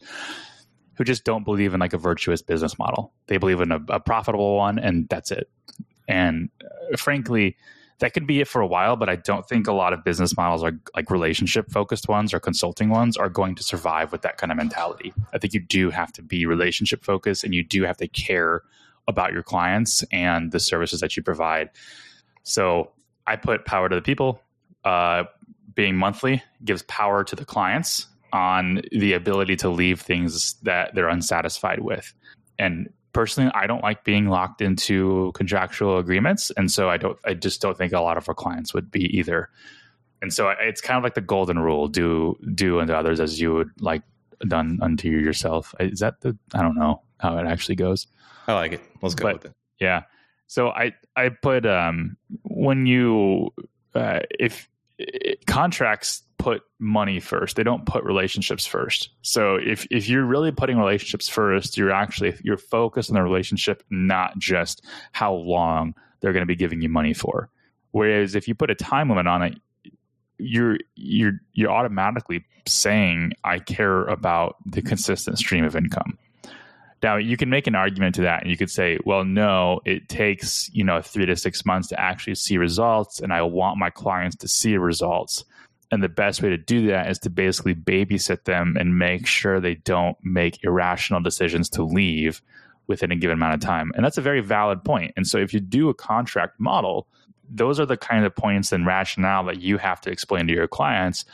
who just don't believe in like a virtuous business model. They believe in a, a profitable one, and that's it. And uh, frankly, that could be it for a while, but I don't think a lot of business models are like relationship focused ones or consulting ones are going to survive with that kind of mentality. I think you do have to be relationship focused and you do have to care about your clients and the services that you provide. So I put power to the people. Uh, being monthly gives power to the clients on the ability to leave things that they're unsatisfied with. And personally, I don't like being locked into contractual agreements, and so I don't. I just don't think a lot of our clients would be either. And so it's kind of like the golden rule: do do unto others as you would like done unto yourself. Is that the? I don't know how it actually goes. I like it. Let's go but, with it. Yeah. So I I put um when you uh, if it, contracts put money first. They don't put relationships first. So if if you're really putting relationships first, you're actually you're focused on the relationship, not just how long they're going to be giving you money for. Whereas if you put a time limit on it, you're you're you're automatically saying I care about the consistent stream of income. Now you can make an argument to that, and you could say, "Well, no, it takes you know three to six months to actually see results, and I want my clients to see results." And the best way to do that is to basically babysit them and make sure they don't make irrational decisions to leave within a given amount of time. And that's a very valid point. And so if you do a contract model, those are the kind of points and rationale that you have to explain to your clients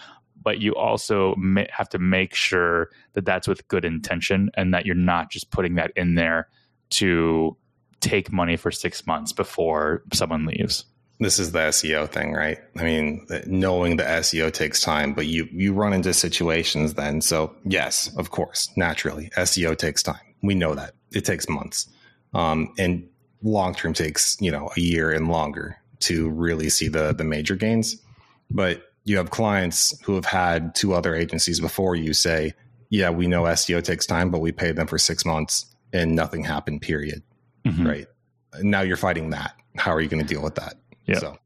but you also have to make sure that that's with good intention and that you're not just putting that in there to take money for six months before someone leaves. This is the SEO thing, right? I mean, knowing the SEO takes time, but you you run into situations then. So yes, of course, naturally, SEO takes time. We know that it takes months, um, and long term takes you know a year and longer to really see the the major gains. But you have clients who have had two other agencies before you say, yeah, we know SEO takes time, but we paid them for six months and nothing happened, period. Mm-hmm. Right. Now you're fighting that. How are you going to deal with that? Yeah. So.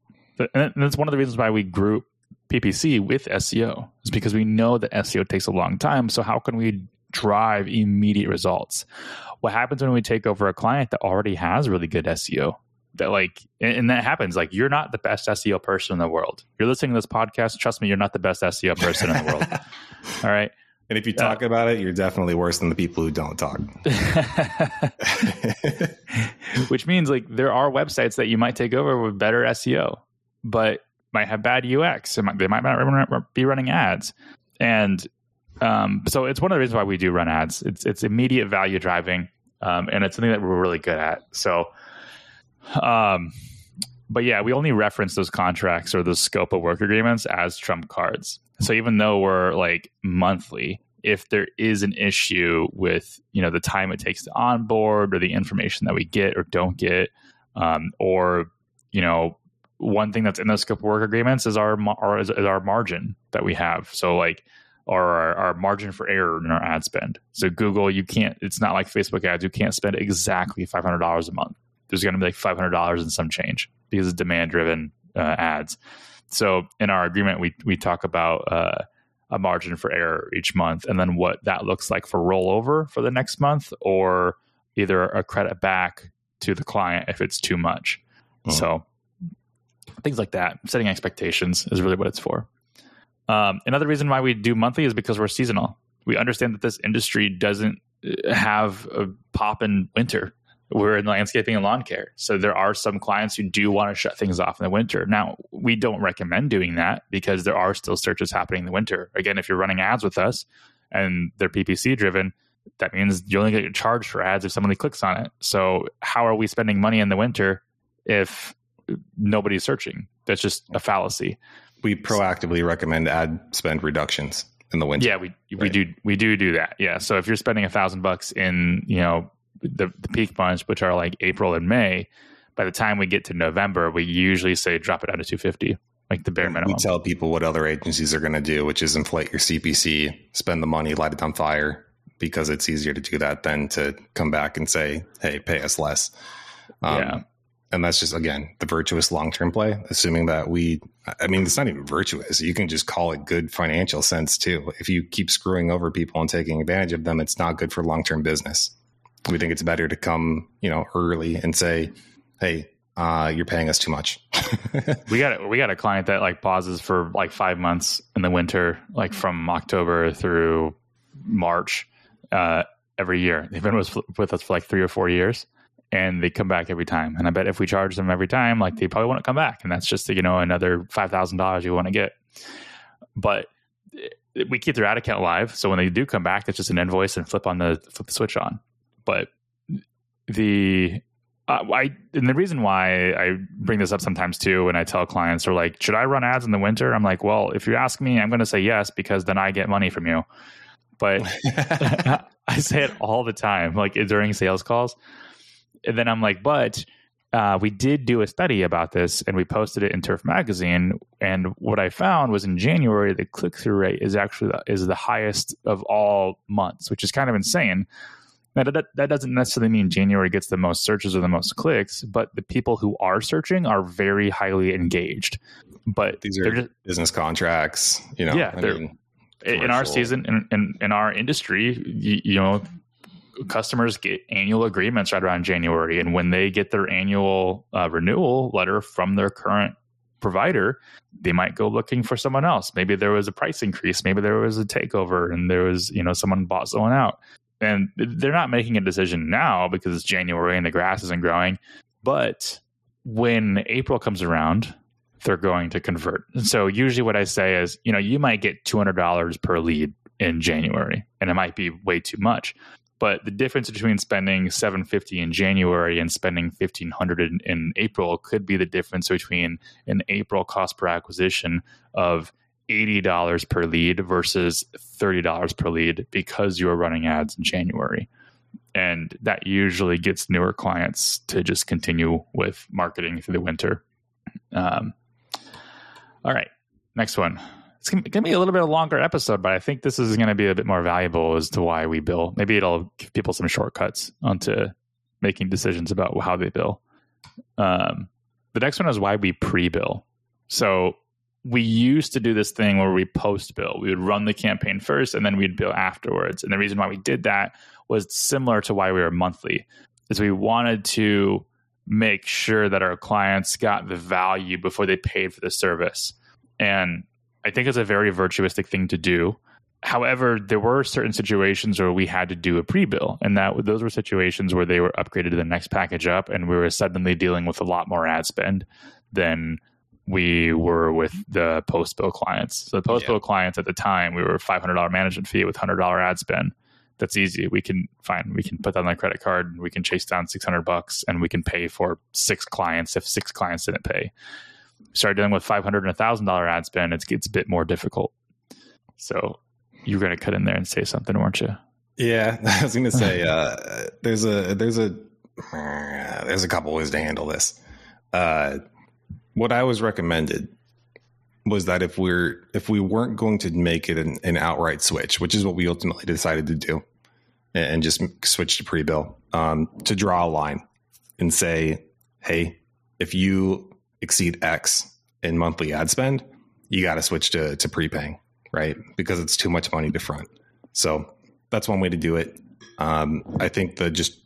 And that's one of the reasons why we group PPC with SEO is because we know that SEO takes a long time. So how can we drive immediate results? What happens when we take over a client that already has really good SEO? That like and that happens. Like you're not the best seo person in the world. You're listening to this podcast. Trust me you're not the best seo person in the world. All right? And if you talk uh, about it you're definitely worse than the people who don't talk. Which means like there are websites that you might take over with better seo but might have bad ux might, they might not be running ads. And um, so it's one of the reasons why we do run ads. It's it's immediate value driving um, and it's something that we're really good at. So um, but yeah, we only reference those contracts or the scope of work agreements as trump cards. So even though we're like monthly, if there is an issue with you know the time it takes to onboard or the information that we get or don't get, um, or you know one thing that's in the scope of work agreements is our, is our margin that we have. So like our, our margin for error in our ad spend. So Google, you can't. It's not like Facebook ads. You can't spend exactly five hundred dollars a month. There's going to be like five hundred dollars and some change because it's demand driven uh, ads. So in our agreement, we we talk about uh, a margin for error each month, and then what that looks like for rollover for the next month, or either a credit back to the client if it's too much. Oh. So things like that, setting expectations is really what it's for. Um, another reason why we do monthly is because we're seasonal. We understand that this industry doesn't uh, have a pop in winter. We're in landscaping and lawn care. So there are some clients who do want to shut things off in the winter. Now, we don't recommend doing that because there are still searches happening in the winter. Again, if you're running ads with us and they're PPC driven, that means you only get charged for ads if somebody clicks on it. So how are we spending money in the winter if nobody's searching? That's just a fallacy. We proactively recommend ad spend reductions in the winter. Yeah, we we do we do do that. Yeah. So if you're spending a thousand bucks in you know the the peak months, which are like April and May, by the time we get to November, we usually say drop it down to two fifty like the bare minimum. We tell people what other agencies are going to do, which is inflate your CPC, spend the money, light it on fire, because it's easier to do that than to come back and say, "Hey, pay us less." Um, yeah. And that's just again the virtuous long term play, assuming that we. I mean, it's not even virtuous. You can just call it good financial sense too. If you keep screwing over people and taking advantage of them, it's not good for long term business. We think it's better to come, you know, early and say, "Hey, uh, you're paying us too much. we got we got a client that like pauses for like five months in the winter, like from October through March, uh, every year. They've been with, with us for like three or four years, and they come back every time. And I bet if we charge them every time, like they probably want to come back, and that's just you know another five thousand dollars you want to get. But we keep their ad account live, so when they do come back, it's just an invoice and flip on the flip the switch on. But the uh, I and the reason why I bring this up sometimes too, when I tell clients are like, should I run ads in the winter? I'm like, well, if you ask me, I'm going to say yes because then I get money from you but I say it all the time, like during sales calls. And then I'm like, but uh, we did do a study about this and we posted it in Turf Magazine. And what I found was in January, the click through rate is actually the, is the highest of all months, which is kind of insane. Now, that, that doesn't necessarily mean January gets the most searches or the most clicks, but the people who are searching are very highly engaged. But these are just, business contracts, you know. Yeah, I mean, in our season in, in, in our industry you, you, know customers get annual agreements right around january and when they get their annual uh, renewal letter from their current provider they might go looking for someone else maybe there was a price increase maybe there was a takeover and there was you know someone bought someone out and they're not making a decision now because it's january and the grass isn't growing but when april comes around they're going to convert. And so usually what I say is, you know, you might get $200 per lead in January and it might be way too much. But the difference between spending 750 in January and spending 1500 in, in April could be the difference between an April cost per acquisition of $80 per lead versus $30 per lead because you are running ads in January. And that usually gets newer clients to just continue with marketing through the winter. Um, all right, next one. It's going to be a little bit of a longer episode, but I think this is going to be a bit more valuable as to why we bill. Maybe it'll give people some shortcuts onto making decisions about how they bill. Um, the next one is why we pre-bill. So we used to do this thing where we post bill. We would run the campaign first and then we'd bill afterwards. And the reason why we did that was similar to why we were monthly, is we wanted to make sure that our clients got the value before they paid for the service. And I think it's a very virtuistic thing to do. However, there were certain situations where we had to do a pre-bill, and that those were situations where they were upgraded to the next package up, and we were suddenly dealing with a lot more ad spend than we were with the post-bill clients. So the post-bill yeah. clients at the time, we were five hundred dollar management fee with hundred dollar ad spend that's easy. We can fine. We can put that on a credit card. And we can chase down six hundred bucks, and we can pay for six clients if six clients didn't pay. Start dealing with five hundred and a thousand dollar ad spend. It gets a bit more difficult. So you're going to cut in there and say something, weren't you? Yeah, I was going to say uh, there's a there's a there's a couple ways to handle this. Uh, what I was recommended was that if we're if we weren't going to make it an, an outright switch, which is what we ultimately decided to do, and just switch to pre-bill, um, to draw a line and say, hey, if you exceed X in monthly ad spend, you got to switch to to prepaying, right? Because it's too much money to front. So that's one way to do it. Um, I think that just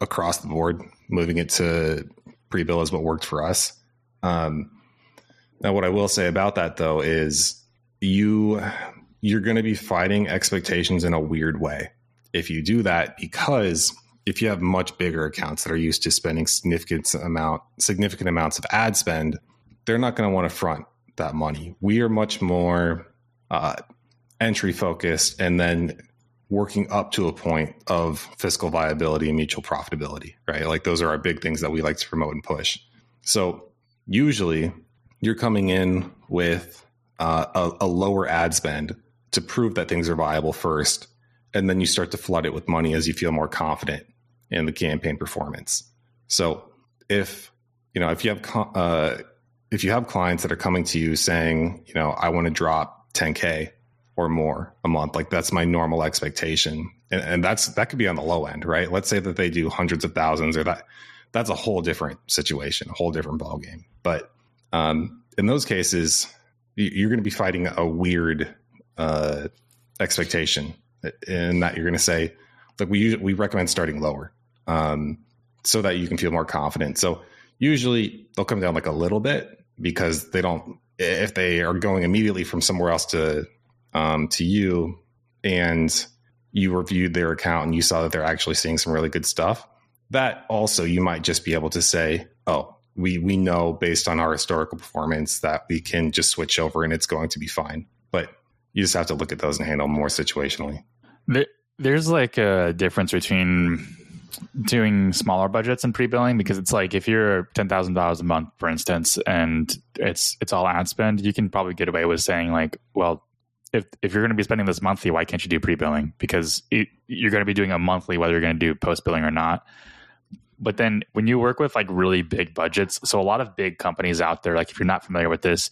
across the board, moving it to pre-bill is what worked for us. Um, now, what I will say about that though is you you're going to be fighting expectations in a weird way if you do that because if you have much bigger accounts that are used to spending significant amount significant amounts of ad spend, they're not going to want to front that money. We are much more uh, entry focused, and then working up to a point of fiscal viability and mutual profitability. Right, like those are our big things that we like to promote and push. So usually, you're coming in with uh, a, a lower ad spend to prove that things are viable first, and then you start to flood it with money as you feel more confident in the campaign performance. So if you know if you have uh, if you have clients that are coming to you saying, you know, I want to drop 10k or more a month, like that's my normal expectation, and, and that's that could be on the low end, right? Let's say that they do hundreds of thousands, or that that's a whole different situation, a whole different ball game. But um, in those cases, you're going to be fighting a weird uh, expectation in that you're going to say, look, we we recommend starting lower um, so that you can feel more confident. So usually they'll come down like a little bit because they don't if they are going immediately from somewhere else to um, to you and you reviewed their account and you saw that they're actually seeing some really good stuff that also you might just be able to say oh we we know based on our historical performance that we can just switch over and it's going to be fine but you just have to look at those and handle more situationally there's like a difference between doing smaller budgets and pre-billing because it's like if you're ten thousand dollars a month, for instance, and it's it's all ad spend, you can probably get away with saying like, well, if if you're going to be spending this monthly, why can't you do pre-billing? Because it, you're going to be doing a monthly whether you're going to do post-billing or not. But then when you work with like really big budgets, so a lot of big companies out there, like if you're not familiar with this,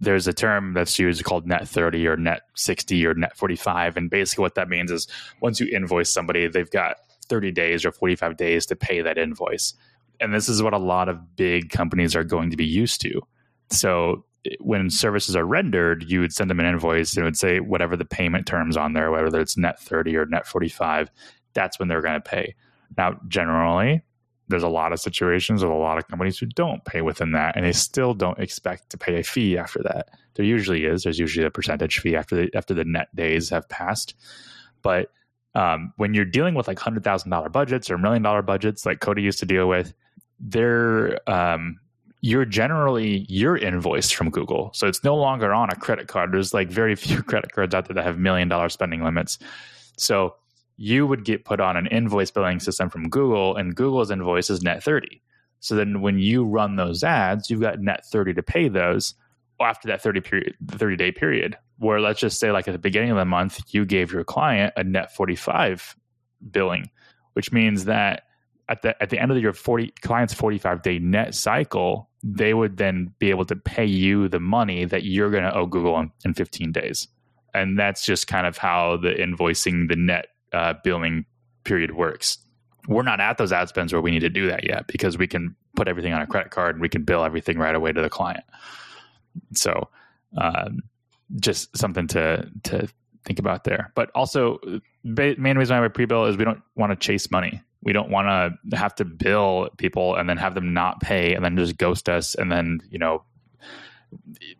there's a term that's used called net 30 or net 60 or net 45 and basically what that means is once you invoice somebody they've got 30 days or 45 days to pay that invoice. And this is what a lot of big companies are going to be used to. So eh, when services are rendered, you would send them an invoice and it would say whatever the payment terms on there, whether it's net 30 or net 45, that's when they're going to pay. Now, generally, there's a lot of situations with a lot of companies who don't pay within that and they still don't expect to pay a fee after that. There usually is. There's usually a percentage fee after the after the net days have passed. But um, when you're dealing with like hundred thousand dollar budgets or million dollar budgets like Cody used to deal with, they're um, you're generally you're invoiced from Google, so it's no longer on a credit card. There's like very few credit cards out there that have million dollar spending limits, so you would get put on an invoice billing system from Google, and Google's invoice is net thirty. So then when you run those ads, you've got net thirty to pay those after that 30 period 30 day period where let's just say like at the beginning of the month you gave your client a net 45 billing which means that at the at the end of your 40 client's 45 day net cycle they would then be able to pay you the money that you're going to owe google in, in, 15 days and that's just kind of how the invoicing the net uh, billing period works we're not at those ad spends where we need to do that yet because we can put everything on a credit card and we can bill everything right away to the client so, um, just something to to think about there. But also, main reason why we pre-bill is we don't want to chase money. We don't want to have to bill people and then have them not pay and then just ghost us and then you know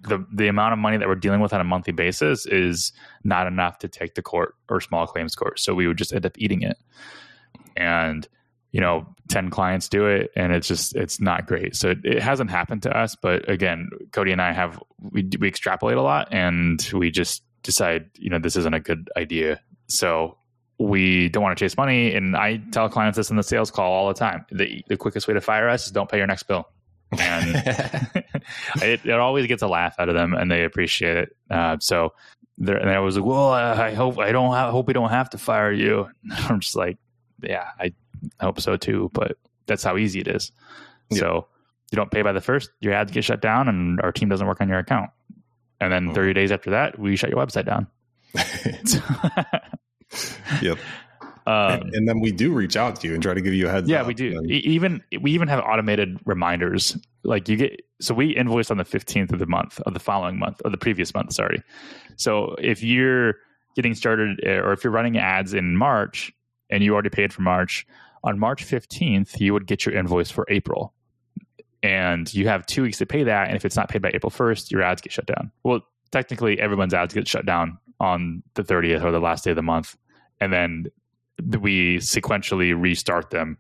the the amount of money that we're dealing with on a monthly basis is not enough to take the court or small claims court. So we would just end up eating it. And you know 10 clients do it and it's just it's not great so it, it, hasn't happened to us but again cody and i have we, we extrapolate a lot and we just decide you know this isn't a good idea so we don't want to chase money and i tell clients this in the sales call all the time the, the quickest way to fire us is don't pay your next bill and it, it, always gets a laugh out of them and they appreciate it uh, so and I was like, well, I hope I don't have, hope we don't have to fire you. I'm just like, yeah, I hope so too, but that's how easy it is. Yeah. So You don't pay by the first, your ads get shut down, and our team doesn't work on your account. And then Hmm. 30 days after that, we shut your website down. yep. Um, and, and then we do reach out to you and try to give you a heads yeah, up. Yeah, we do. And- even we even have automated reminders. Like you get, so we invoice on the 15th of the month of the following month or the previous month. Sorry. So if you're getting started uh, or if you're running ads in March and you already paid for March, on March 15th, you would get your invoice for April. And you have two weeks to pay that. And if it's not paid by April 1st, your ads get shut down. Well, technically, everyone's ads get shut down on the 30th or the last day of the month. And then we sequentially restart them,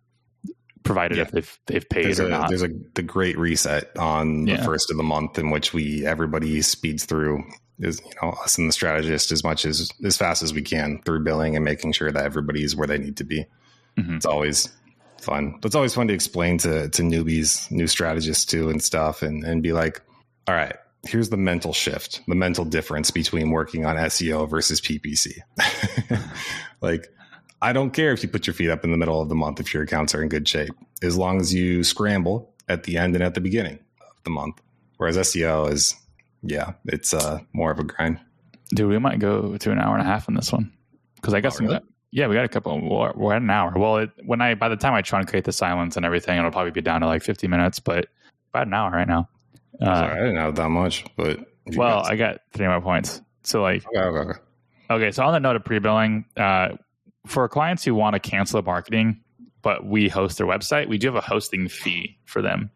provided Yeah. if they've, they've paid there's or a not. there's a the great reset on the first of the month in which we everybody speeds through is you know us and the strategist as much as as fast as we can through billing and making sure that everybody's where they need to be. Mhm. It's always fun. It's always fun to explain to to newbies, new strategists too, and stuff, and and be like, all right. Here's the mental shift, the mental difference between working on SEO versus PPC. like, I don't care if you put your feet up in the middle of the month if your accounts are in good shape, as long as you scramble at the end and at the beginning of the month. Whereas SEO is, yeah, it's uh, more of a grind. Dude, we might go to an hour and a half on this one because I got Oh, some. really? Yeah, we got a couple. We're, we're at an hour. Well, it, when I by the time I truncate the silence and everything, it'll probably be down to like fifty minutes, but about an hour right now. Sorry, Uh, I didn't have that much, but well, guys- I got three more points. So like, okay, okay, okay. Okay, so on the note of pre-billing, uh, for clients who want to cancel the marketing, but we host their website, we do have a hosting fee for them.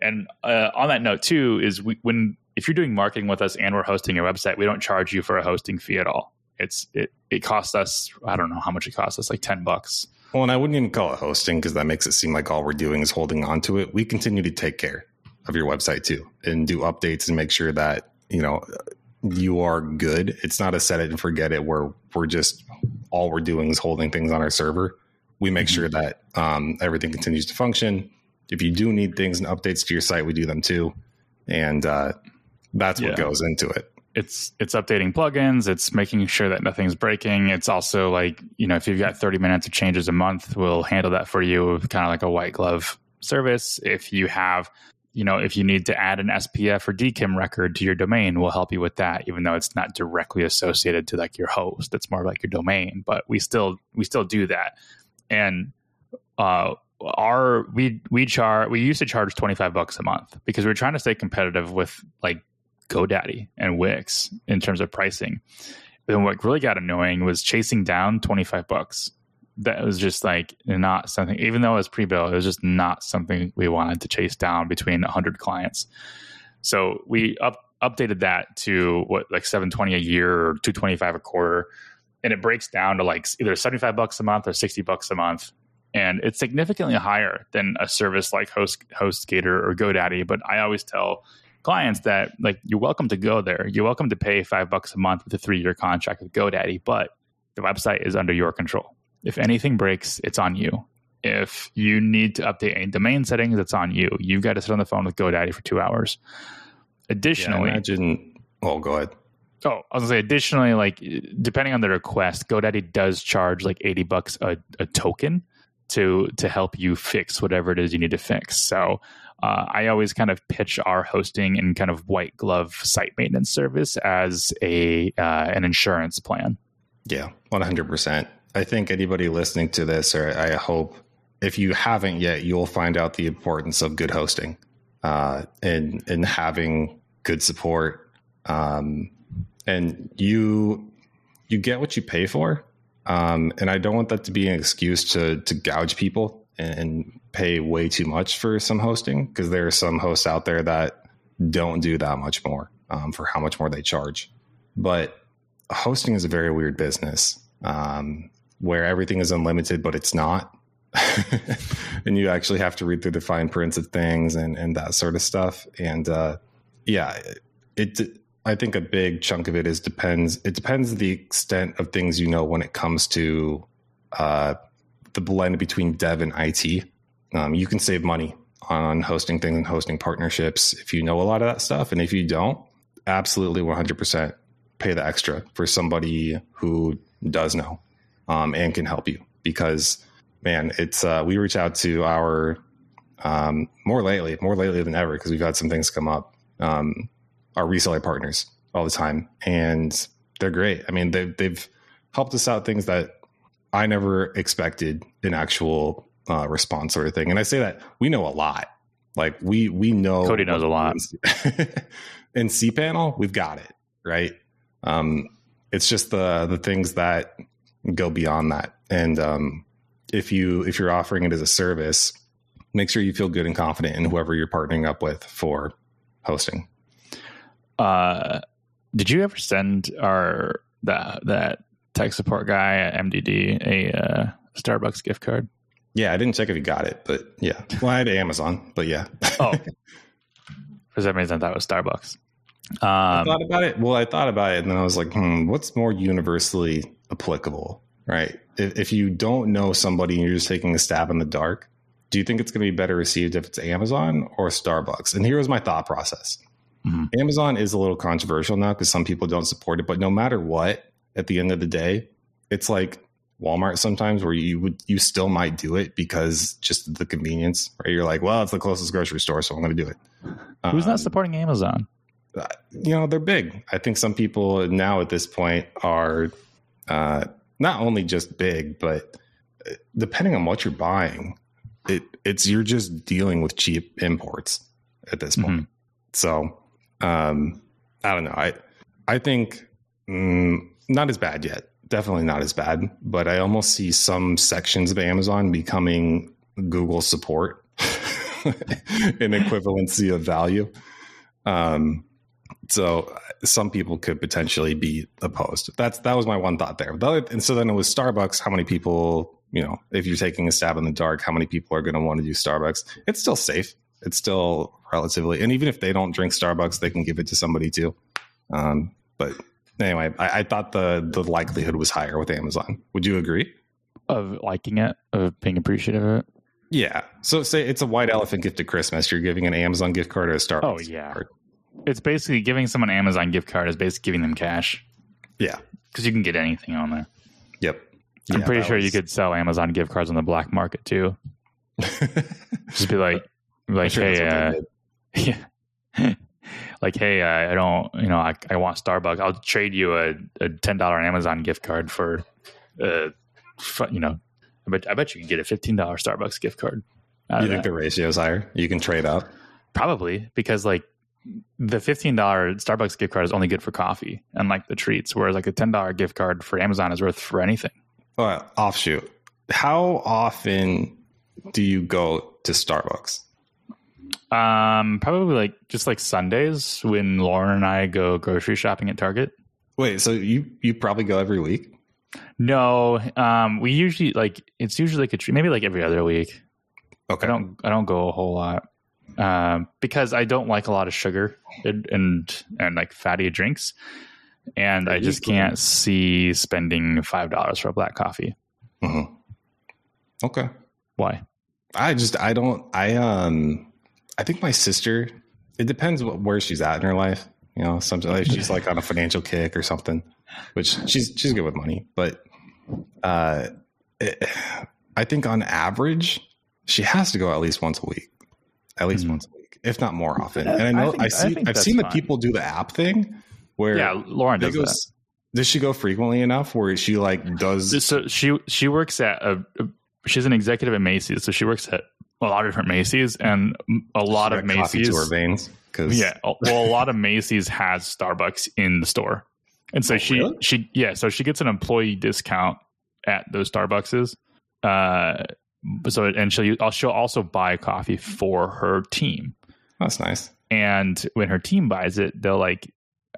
And uh, on that note, too, is we, when if you're doing marketing with us and we're hosting your website, we don't charge you for a hosting fee at all. It's it it costs us I don't know how much it costs us like ten bucks. Well, and I wouldn't even call it hosting because that makes it seem like all we're doing is holding on to it. We continue to take care of your website too and do updates and make sure that, you know, you are good. It's not a set it and forget it where we're just all we're doing is holding things on our server. We make Mhm. sure that um, everything continues to function. If you do need things and updates to your site, we do them too. And uh, that's what goes into it. it's it's updating plugins it's making sure that nothing's breaking it's also like you know if you've got 30 minutes of changes a month we'll handle that for you kind of like a white glove service if you have you know if you need to add an spf or dkim record to your domain we'll help you with that even though it's not directly associated to like your host it's more like your domain but we still we still do that and uh our we we charge we used to charge 25 bucks a month because we are trying to stay competitive with like GoDaddy and Wix in terms of pricing. Then what really got annoying was chasing down 25 bucks. That was just like not something, even though it was pre built, it was just not something we wanted to chase down between 100 clients. So we up, updated that to what, like 720 a year or 225 a quarter. And it breaks down to like either 75 bucks a month or 60 bucks a month. And it's significantly higher than a service like Host, HostGator or GoDaddy. But I always tell clients that like you're welcome to go there. You're welcome to pay five bucks a month with a three year contract with GoDaddy, but the website is under your control. If anything breaks, it's on you. If you need to update any domain settings, it's on you. You've got to sit on the phone with GoDaddy for two hours. Yeah, Additionally, imagine. Oh, go ahead. Oh, I was gonna say additionally, like depending on the request, GoDaddy does charge like eighty bucks a, a token to to help you fix whatever it is you need to fix. So uh, I always kind of pitch our hosting and kind of white glove site maintenance service as a uh, an insurance plan. Yeah, one hundred percent. I think anybody listening to this, or I hope, if you haven't yet, you'll find out the importance of good hosting uh, and and having good support. Um, and you you get what you pay for. Um, and I don't want that to be an excuse to to gouge people and, and pay way too much for some hosting because there are some hosts out there that don't do that much more um, for how much more they charge. But hosting is a very weird business um, where everything is unlimited, but it's not. and you actually have to read through the fine prints of things and, and that sort of stuff. And uh, yeah, it, I think a big chunk of it is depends. It depends the extent of things you know when it comes to uh, the blend between dev and IT. Um, you can save money on hosting things and hosting partnerships if you know a lot of that stuff. And if you don't, absolutely 100% pay the extra for somebody who does know um, and can help you because man it's uh, we reach out to our um, more lately, more lately than ever, because we've had some things come up. Um, our reseller partners all the time, and they're great. I mean, they've they've helped us out things that I never expected an actual uh, response sort of thing. And I say that we know a lot. Like we we know Cody knows a lot. in cPanel, we've got it right. Um, it's just the the things that go beyond that. And um, if you if you're offering it as a service, make sure you feel good and confident in whoever you're partnering up with for hosting. Uh, did you ever send our that that tech support guy at MDD a uh, Starbucks gift card? Yeah, I didn't check if he got it, but yeah. Well, I had Amazon, but yeah. Oh, for some reason, that was Starbucks. I Um, thought about it. Well, I thought about it, and then I was like, hmm, what's more universally applicable, right? If, if you don't know somebody and you're just taking a stab in the dark, do you think it's going to be better received if it's Amazon or Starbucks? And here was my thought process. Mhm. Amazon is a little controversial now because some people don't support it, but no matter what, at the end of the day, it's like Walmart sometimes where you would you still might do it because just the convenience, right? You're like, well, it's the closest grocery store, so I'm going to do it. who's Um, not supporting Amazon? you know they're big i think some people now at this point are uh, not only just big but uh, depending on what you're buying it it's you're just dealing with cheap imports at this point. So um i don't know. I i think mm, not as bad yet. Definitely not as bad but i almost see some sections of amazon becoming google support in equivalency of value. Um so some people could potentially be opposed. That's that was my one thought there. The other, and so then it was Starbucks. How many people, you know, if you're taking a stab in the dark, how many people are going to want to do Starbucks? It's still safe. It's still relatively, and even if they don't drink Starbucks, they can give it to somebody too. Um, but anyway, I, I thought the the likelihood was higher with Amazon. Would you agree? Of liking it, of being appreciative of it. Yeah. So say it's a white elephant gift at Christmas. You're giving an Amazon gift card or a Starbucks. Oh, yeah. card. It's basically giving someone an Amazon gift card is basically giving them cash Yeah. because you can get anything on there. Yep. I'm Yeah, pretty sure you could sell Amazon gift cards on the black market too. Just be like, like, sure hey, uh, yeah, like, hey, uh, I don't, you know, I, I want Starbucks. I'll trade you a, a ten dollar Amazon gift card for, uh, for, you know, I bet I bet you can get a fifteen dollar Starbucks gift card. You think that. the ratio is higher? You can trade up. Probably because like the fifteen dollar Starbucks gift card is only good for coffee and like the treats, whereas like a ten dollar gift card for Amazon is worth for anything. Well, offshoot. How often do you go to Starbucks? Um, probably like just like Sundays when Lauren and I go grocery shopping at Target. Wait, so you you probably go every week? No, um, we usually like it's usually like a treat, maybe like every other week. Okay. I don't I don't go a whole lot um, because I don't like a lot of sugar and and, and like fatty drinks, and I just can't see spending five dollars for a black coffee. Mhm. Okay. Why? I just I don't I um I think my sister. It depends what, where she's at in her life. You know, something like she's like on a financial kick or something, which she's she's good with money. But uh, it, I think on average, she has to go at least once a week, at least Hmm. once a week, if not more often. And I know I, I think- I see think I've that's seen the people do the app thing where Yeah, Lauren does go that. Does she go frequently enough where she like does? So she she works at a, she's an executive at Macy's, so she works at a lot of different Macy's, and a lot of Macy's. to her veins? Because Yeah, well, a lot of Macy's has Starbucks in the store, and so Oh, she really? she yeah, so she gets an employee discount at those Starbuckses. Uh, so and she'll she'll also buy coffee for her team, that's nice. and when her team buys it, they'll like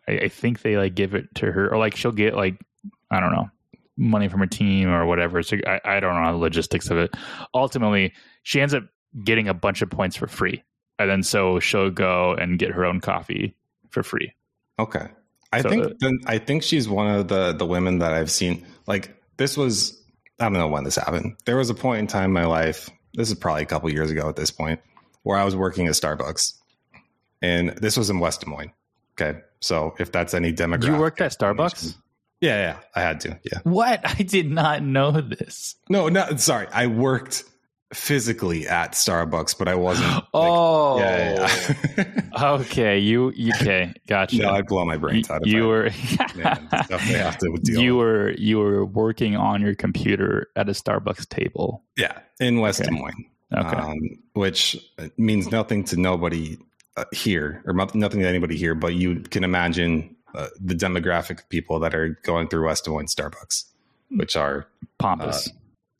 I, I think they like give it to her, or like she'll get like I don't know money from her team or whatever. So I, I don't know the logistics of it. Ultimately, she ends up getting a bunch of points for free, and then so she'll go and get her own coffee for free. Okay. I So, think uh, then I think she's one of the the women that I've seen. Like this was I don't know when this happened. There was a point in time in my life. This is probably a couple years ago at this point, where I was working at Starbucks, and this was in West Des Moines. Okay, so if that's any demographic, You worked at Starbucks? Yeah, yeah, I had to. Yeah. What? I did not know this. No, no, sorry. I worked physically at Starbucks, but I wasn't. Like, oh, yeah, yeah. okay. You okay? Gotcha. no, I'd blow my brains out. if you I- were man, the stuff they have to deal you were you were working on your computer at a Starbucks table. yeah in West Okay. Des Moines, Okay. um, which means nothing to nobody uh, here or nothing to anybody here, but you can imagine uh, the demographic of people that are going through West Des Moines Starbucks, which are Pompous.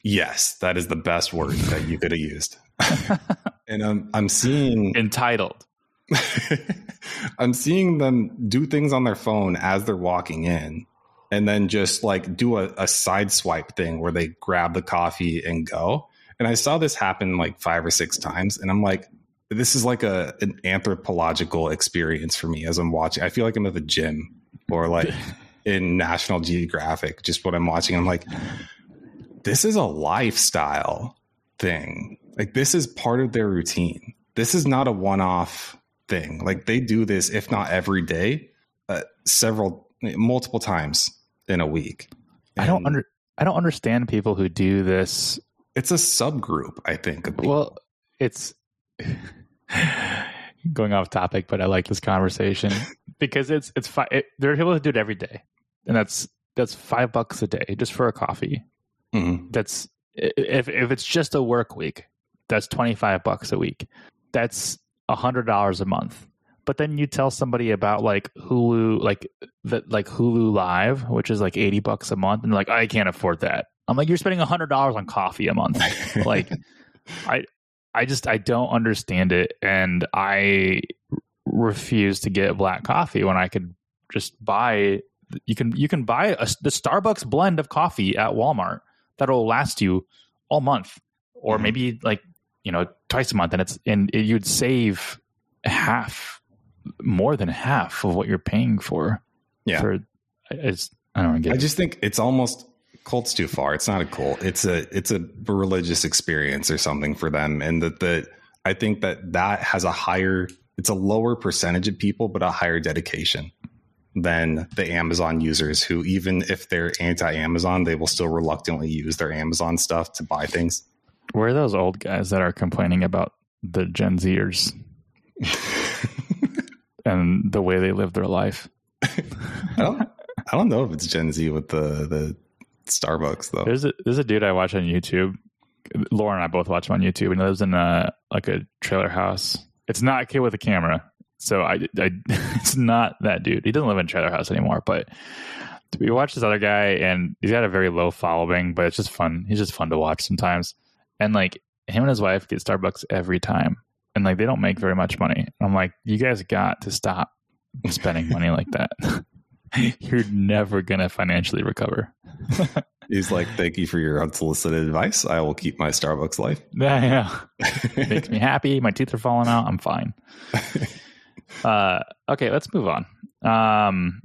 Yes, that is the best word that you could have used. and I'm I'm seeing Entitled. I'm seeing them do things on their phone as they're walking in, and then just like do a, a side swipe thing where they grab the coffee and go. And I saw this happen like five or six times, and I'm like, this is like a an anthropological experience for me as I'm watching. I feel like I'm at the gym or like in National Geographic, just what I'm watching. I'm like, this is a lifestyle thing. Like this is part of their routine. This is not a one-off thing. Like they do this, if not every day, uh, several, multiple times in a week. I don't under I don't understand people who do this. It's a subgroup, I think. Well, it's going off topic, but I like this conversation because it's it's fi- it, there are people who do it every day, and that's that's five bucks a day just for a coffee. Mhm. That's if if it's just a work week, that's twenty five bucks a week. That's a hundred dollars a month. But then you tell somebody about like Hulu, like that, like Hulu Live, which is like eighty bucks a month, and like, I can't afford that. I'm like, you're spending a hundred dollars on coffee a month. like, I, I just I don't understand it, and I refuse to get black coffee when I could just buy. You can you can buy a, the Starbucks blend of coffee at Walmart that'll last you all month, or maybe like you know twice a month, and it's and it, you'd save half, more than half of what you're paying for. Yeah. for it's I don't get I it. just think it's almost cult's too far. It's not a cult. It's a it's a religious experience or something for them, and that the I think that that has a higher, it's a lower percentage of people, but a higher dedication than the Amazon users who, even if they're anti-Amazon, they will still reluctantly use their Amazon stuff to buy things. Where are those old guys that are complaining about the Gen Zers and the way they live their life? I don't, I don't know if it's Gen Z with the the Starbucks though. There's a there's a dude I watch on YouTube. Laura and I both watch him on YouTube, and he lives in a like a trailer house. It's not a kid with a camera, so I, I it's not that dude. He doesn't live in trailer house anymore. But we watch this other guy, and he's got a very low following, but it's just fun. He's just fun to watch sometimes. And like him and his wife get Starbucks every time, and like they don't make very much money. I'm like, you guys got to stop spending money like that. You're never gonna financially recover. He's like, "Thank you for your unsolicited advice. I will keep my Starbucks life." Yeah, yeah. makes me happy. My teeth are falling out. I'm fine. Uh, okay, let's move on. Um,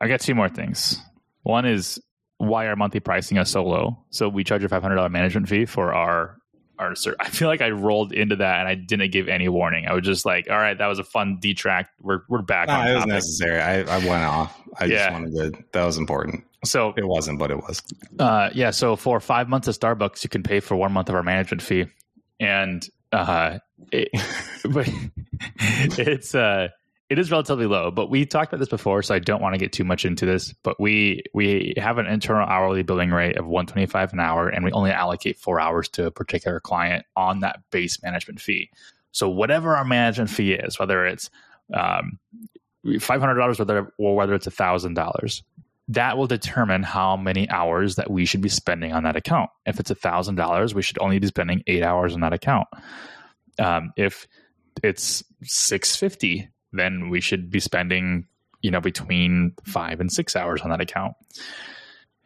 I got two more things. One is why our monthly pricing is so low. So we charge a five hundred dollar management fee for our our. I feel like I rolled into that and I didn't give any warning. I was just like, "All right, that was a fun detract. We're we're back Nah, on it was topic." necessary. I, I went off. I Yeah. just wanted to. That was important. So It wasn't, but it was. Uh, yeah. So for five months of Starbucks, you can pay for one month of our management fee, and uh, it, but it's uh, it is relatively low. But we talked about this before, so I don't want to get too much into this. But we we have an internal hourly billing rate of one twenty five an hour, and we only allocate four hours to a particular client on that base management fee. So whatever our management fee is, whether it's um, five hundred dollars, whether or whether it's thousand dollars, that will determine how many hours that we should be spending on that account. If it's thousand dollars, we should only be spending eight hours on that account. Um, if it's six fifty, then we should be spending you know between five and six hours on that account.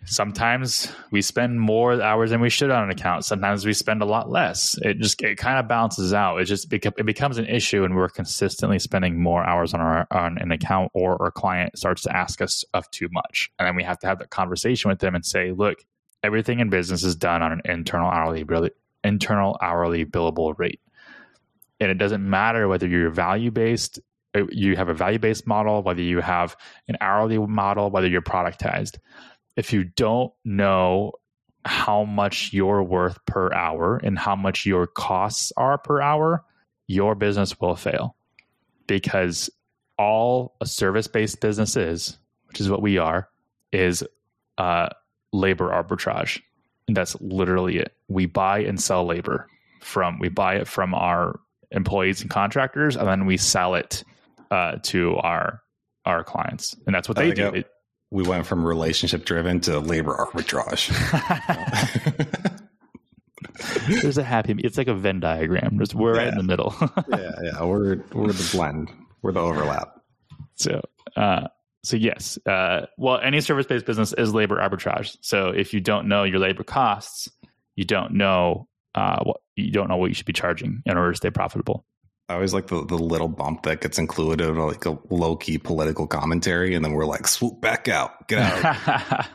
Sometimes we spend more hours than we should on an account. Sometimes we spend a lot less. It just it kind of balances out. It just it becomes an issue, and we're consistently spending more hours on our on an account, or our client starts to ask us of too much, and then we have to have that conversation with them and say, look, everything in business is done on an internal hourly internal hourly billable rate, and it doesn't matter whether you're value based, uh, you have a value based model, whether you have an hourly model, whether you're productized if you don't know how much you're worth per hour and how much your costs are per hour, your business will fail because all a service based business is, which is what we are, is uh, labor arbitrage. And that's literally it. We buy and sell labor from, we buy it from our employees and contractors, and then we sell it uh, to our our clients, and that's what they do. It, we went from relationship driven to labor arbitrage. There's a happy. It's like a Venn diagram. Just we're yeah. right in the middle. yeah, yeah. We're we're the blend. We're the overlap. So, uh, so yes. Uh, well, any service based business is labor arbitrage. So if you don't know your labor costs, you don't know uh, what you don't know what you should be charging in order to stay profitable. I always like the, the little bump that gets included, like a low key political commentary, and then we're like, swoop back out, get out.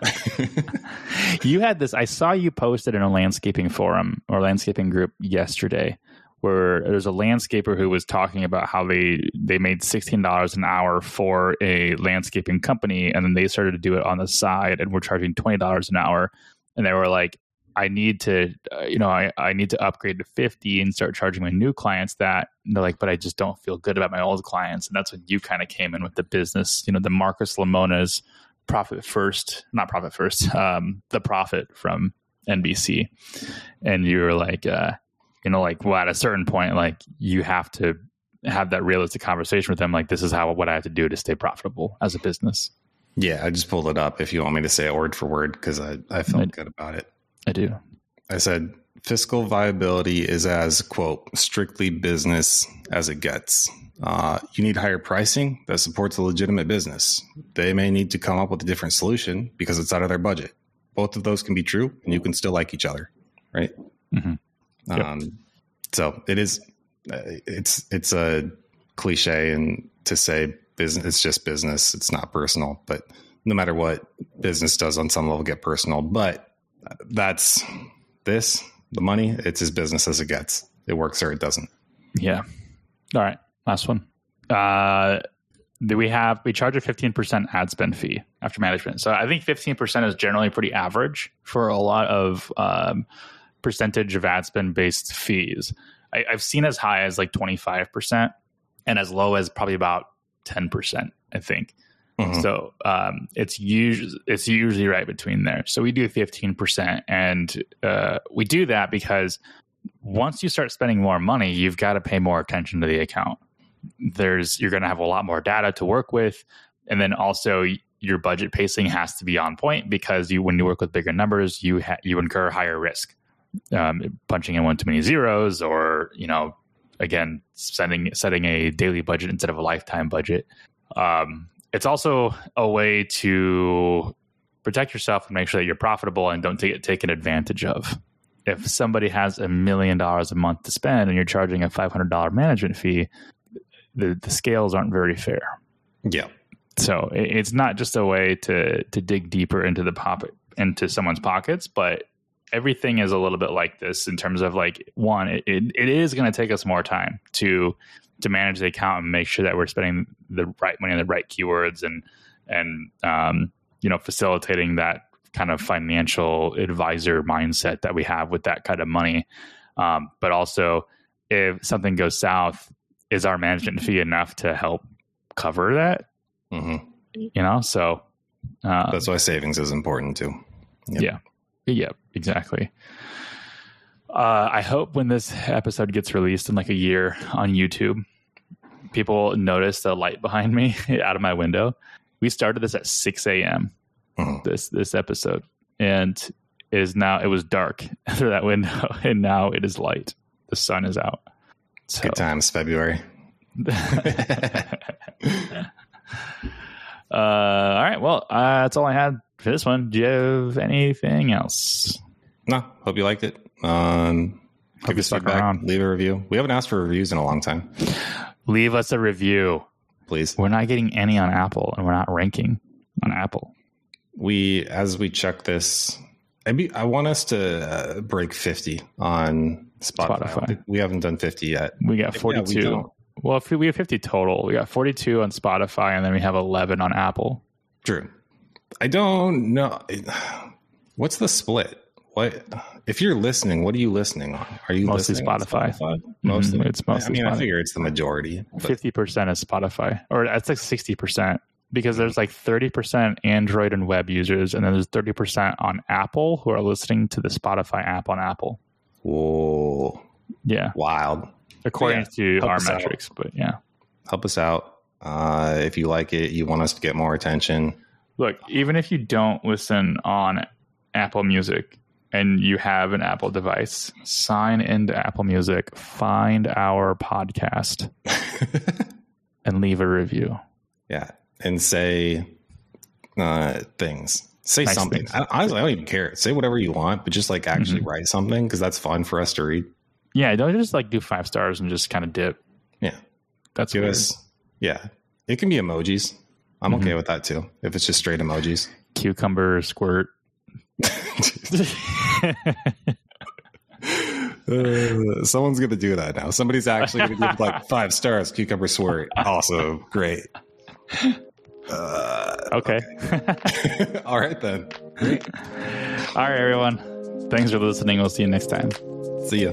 you had this. I saw you posted in a landscaping forum or landscaping group yesterday, where there's a landscaper who was talking about how they they made sixteen dollars an hour for a landscaping company, and then they started to do it on the side, and we're charging twenty dollars an hour, and they were like, I need to, uh, you know, I, I need to upgrade to 50 and start charging my new clients that. And they're like, but I just don't feel good about my old clients. And that's when you kind of came in with the business, you know, the Marcus Lemonis profit first, not profit first, um, the profit from NBC. And you were like, uh, you know, like, well, at a certain point, like you have to have that realistic conversation with them. Like, this is how, what I have to do to stay profitable as a business. Yeah, I just pulled it up if you want me to say it word for word because I, I felt I, good about it. I do. I said fiscal viability is as quote strictly business as it gets. Uh, you need higher pricing that supports a legitimate business. They may need to come up with a different solution because it's out of their budget. Both of those can be true, and you can still like each other, right? Mm-hmm. Yep. Um, so it is. Uh, it's it's a cliche and to say business. It's just business. It's not personal. But no matter what, business does on some level get personal. But that's this the money. It's as business as it gets. It works or it doesn't. Yeah. All right. Last one. Uh, do we have we charge a 15% ad spend fee after management so i think 15% is generally pretty average for a lot of um, percentage of ad spend based fees I, have seen as high as like 25% and as low as probably about 10% i think Mm-hmm. So um, it's usually it's usually right between there. So we do fifteen percent, and uh, we do that because once you start spending more money, you've got to pay more attention to the account. There's you're going to have a lot more data to work with, and then also your budget pacing has to be on point because you when you work with bigger numbers, you ha- you incur higher risk. Um, punching in one too many zeros, or you know, again, setting setting a daily budget instead of a lifetime budget. Um, it's also a way to protect yourself and make sure that you're profitable and don't get taken advantage of. If somebody has a million dollars a month to spend and you're charging a $500 management fee, the, the scales aren't very fair. Yeah. So it's not just a way to to dig deeper into the pocket into someone's pockets, but everything is a little bit like this in terms of like one, it, it, it is going to take us more time to to manage the account and make sure that we're spending the right money on the right keywords and and um, you know facilitating that kind of financial advisor mindset that we have with that kind of money. Um, but also, if something goes south, is our management fee enough to help cover that? Mm-hmm. You know, so uh, that's why savings is important too. Yep. Yeah, yeah, exactly. Uh, I hope when this episode gets released in like a year on YouTube, people notice the light behind me out of my window. We started this at 6 a.m. Mm-hmm. This this episode, and it is now. It was dark through that window, and now it is light. The sun is out. So. Good times, February. uh, all right. Well, uh, that's all I had for this one. Do you have anything else? No. Hope you liked it. Um, give us feedback. Around. Leave a review. We haven't asked for reviews in a long time. Leave us a review, please. We're not getting any on Apple, and we're not ranking on Apple. We, as we check this, maybe I want us to uh, break fifty on Spotify. Spotify. We haven't done fifty yet. We got forty-two. Yeah, we well, if we have fifty total, we got forty-two on Spotify, and then we have eleven on Apple. True. I don't know. What's the split? What if you're listening? What are you listening on? Are you Mostly listening on Spotify. Spotify? Mostly, Mhm, it's mostly I mean, I figure it's the majority. Fifty percent is Spotify, or that's like sixty percent because there's like thirty percent Android and web users, and then there's thirty percent on Apple who are listening to the Spotify app on Apple. Whoa, Yeah, wild! according Yeah, to our us out. metrics, but yeah. Help us out uh, if you like it. You want us to get more attention. Look, even if you don't listen on Apple Music and you have an Apple device, sign into Apple Music, find our podcast, and leave a review. Yeah, and say uh, things. Say Nice something. things. I, honestly, I don't even care. Say whatever you want, but just like actually Mm-hmm. write something because that's fun for us to read. Yeah, don't just like do five stars and just kind of dip. Yeah, That's give weird. us. Yeah, it can be emojis. I'm okay Mhm. with that too. If it's just straight emojis. cucumber squirt. Uh, someone's gonna do that now. Somebody's actually gonna give like five stars. Cucumber squirt. Awesome. Great. Uh, okay. all right then. All right, everyone. Thanks for listening. We'll see you next time. See ya.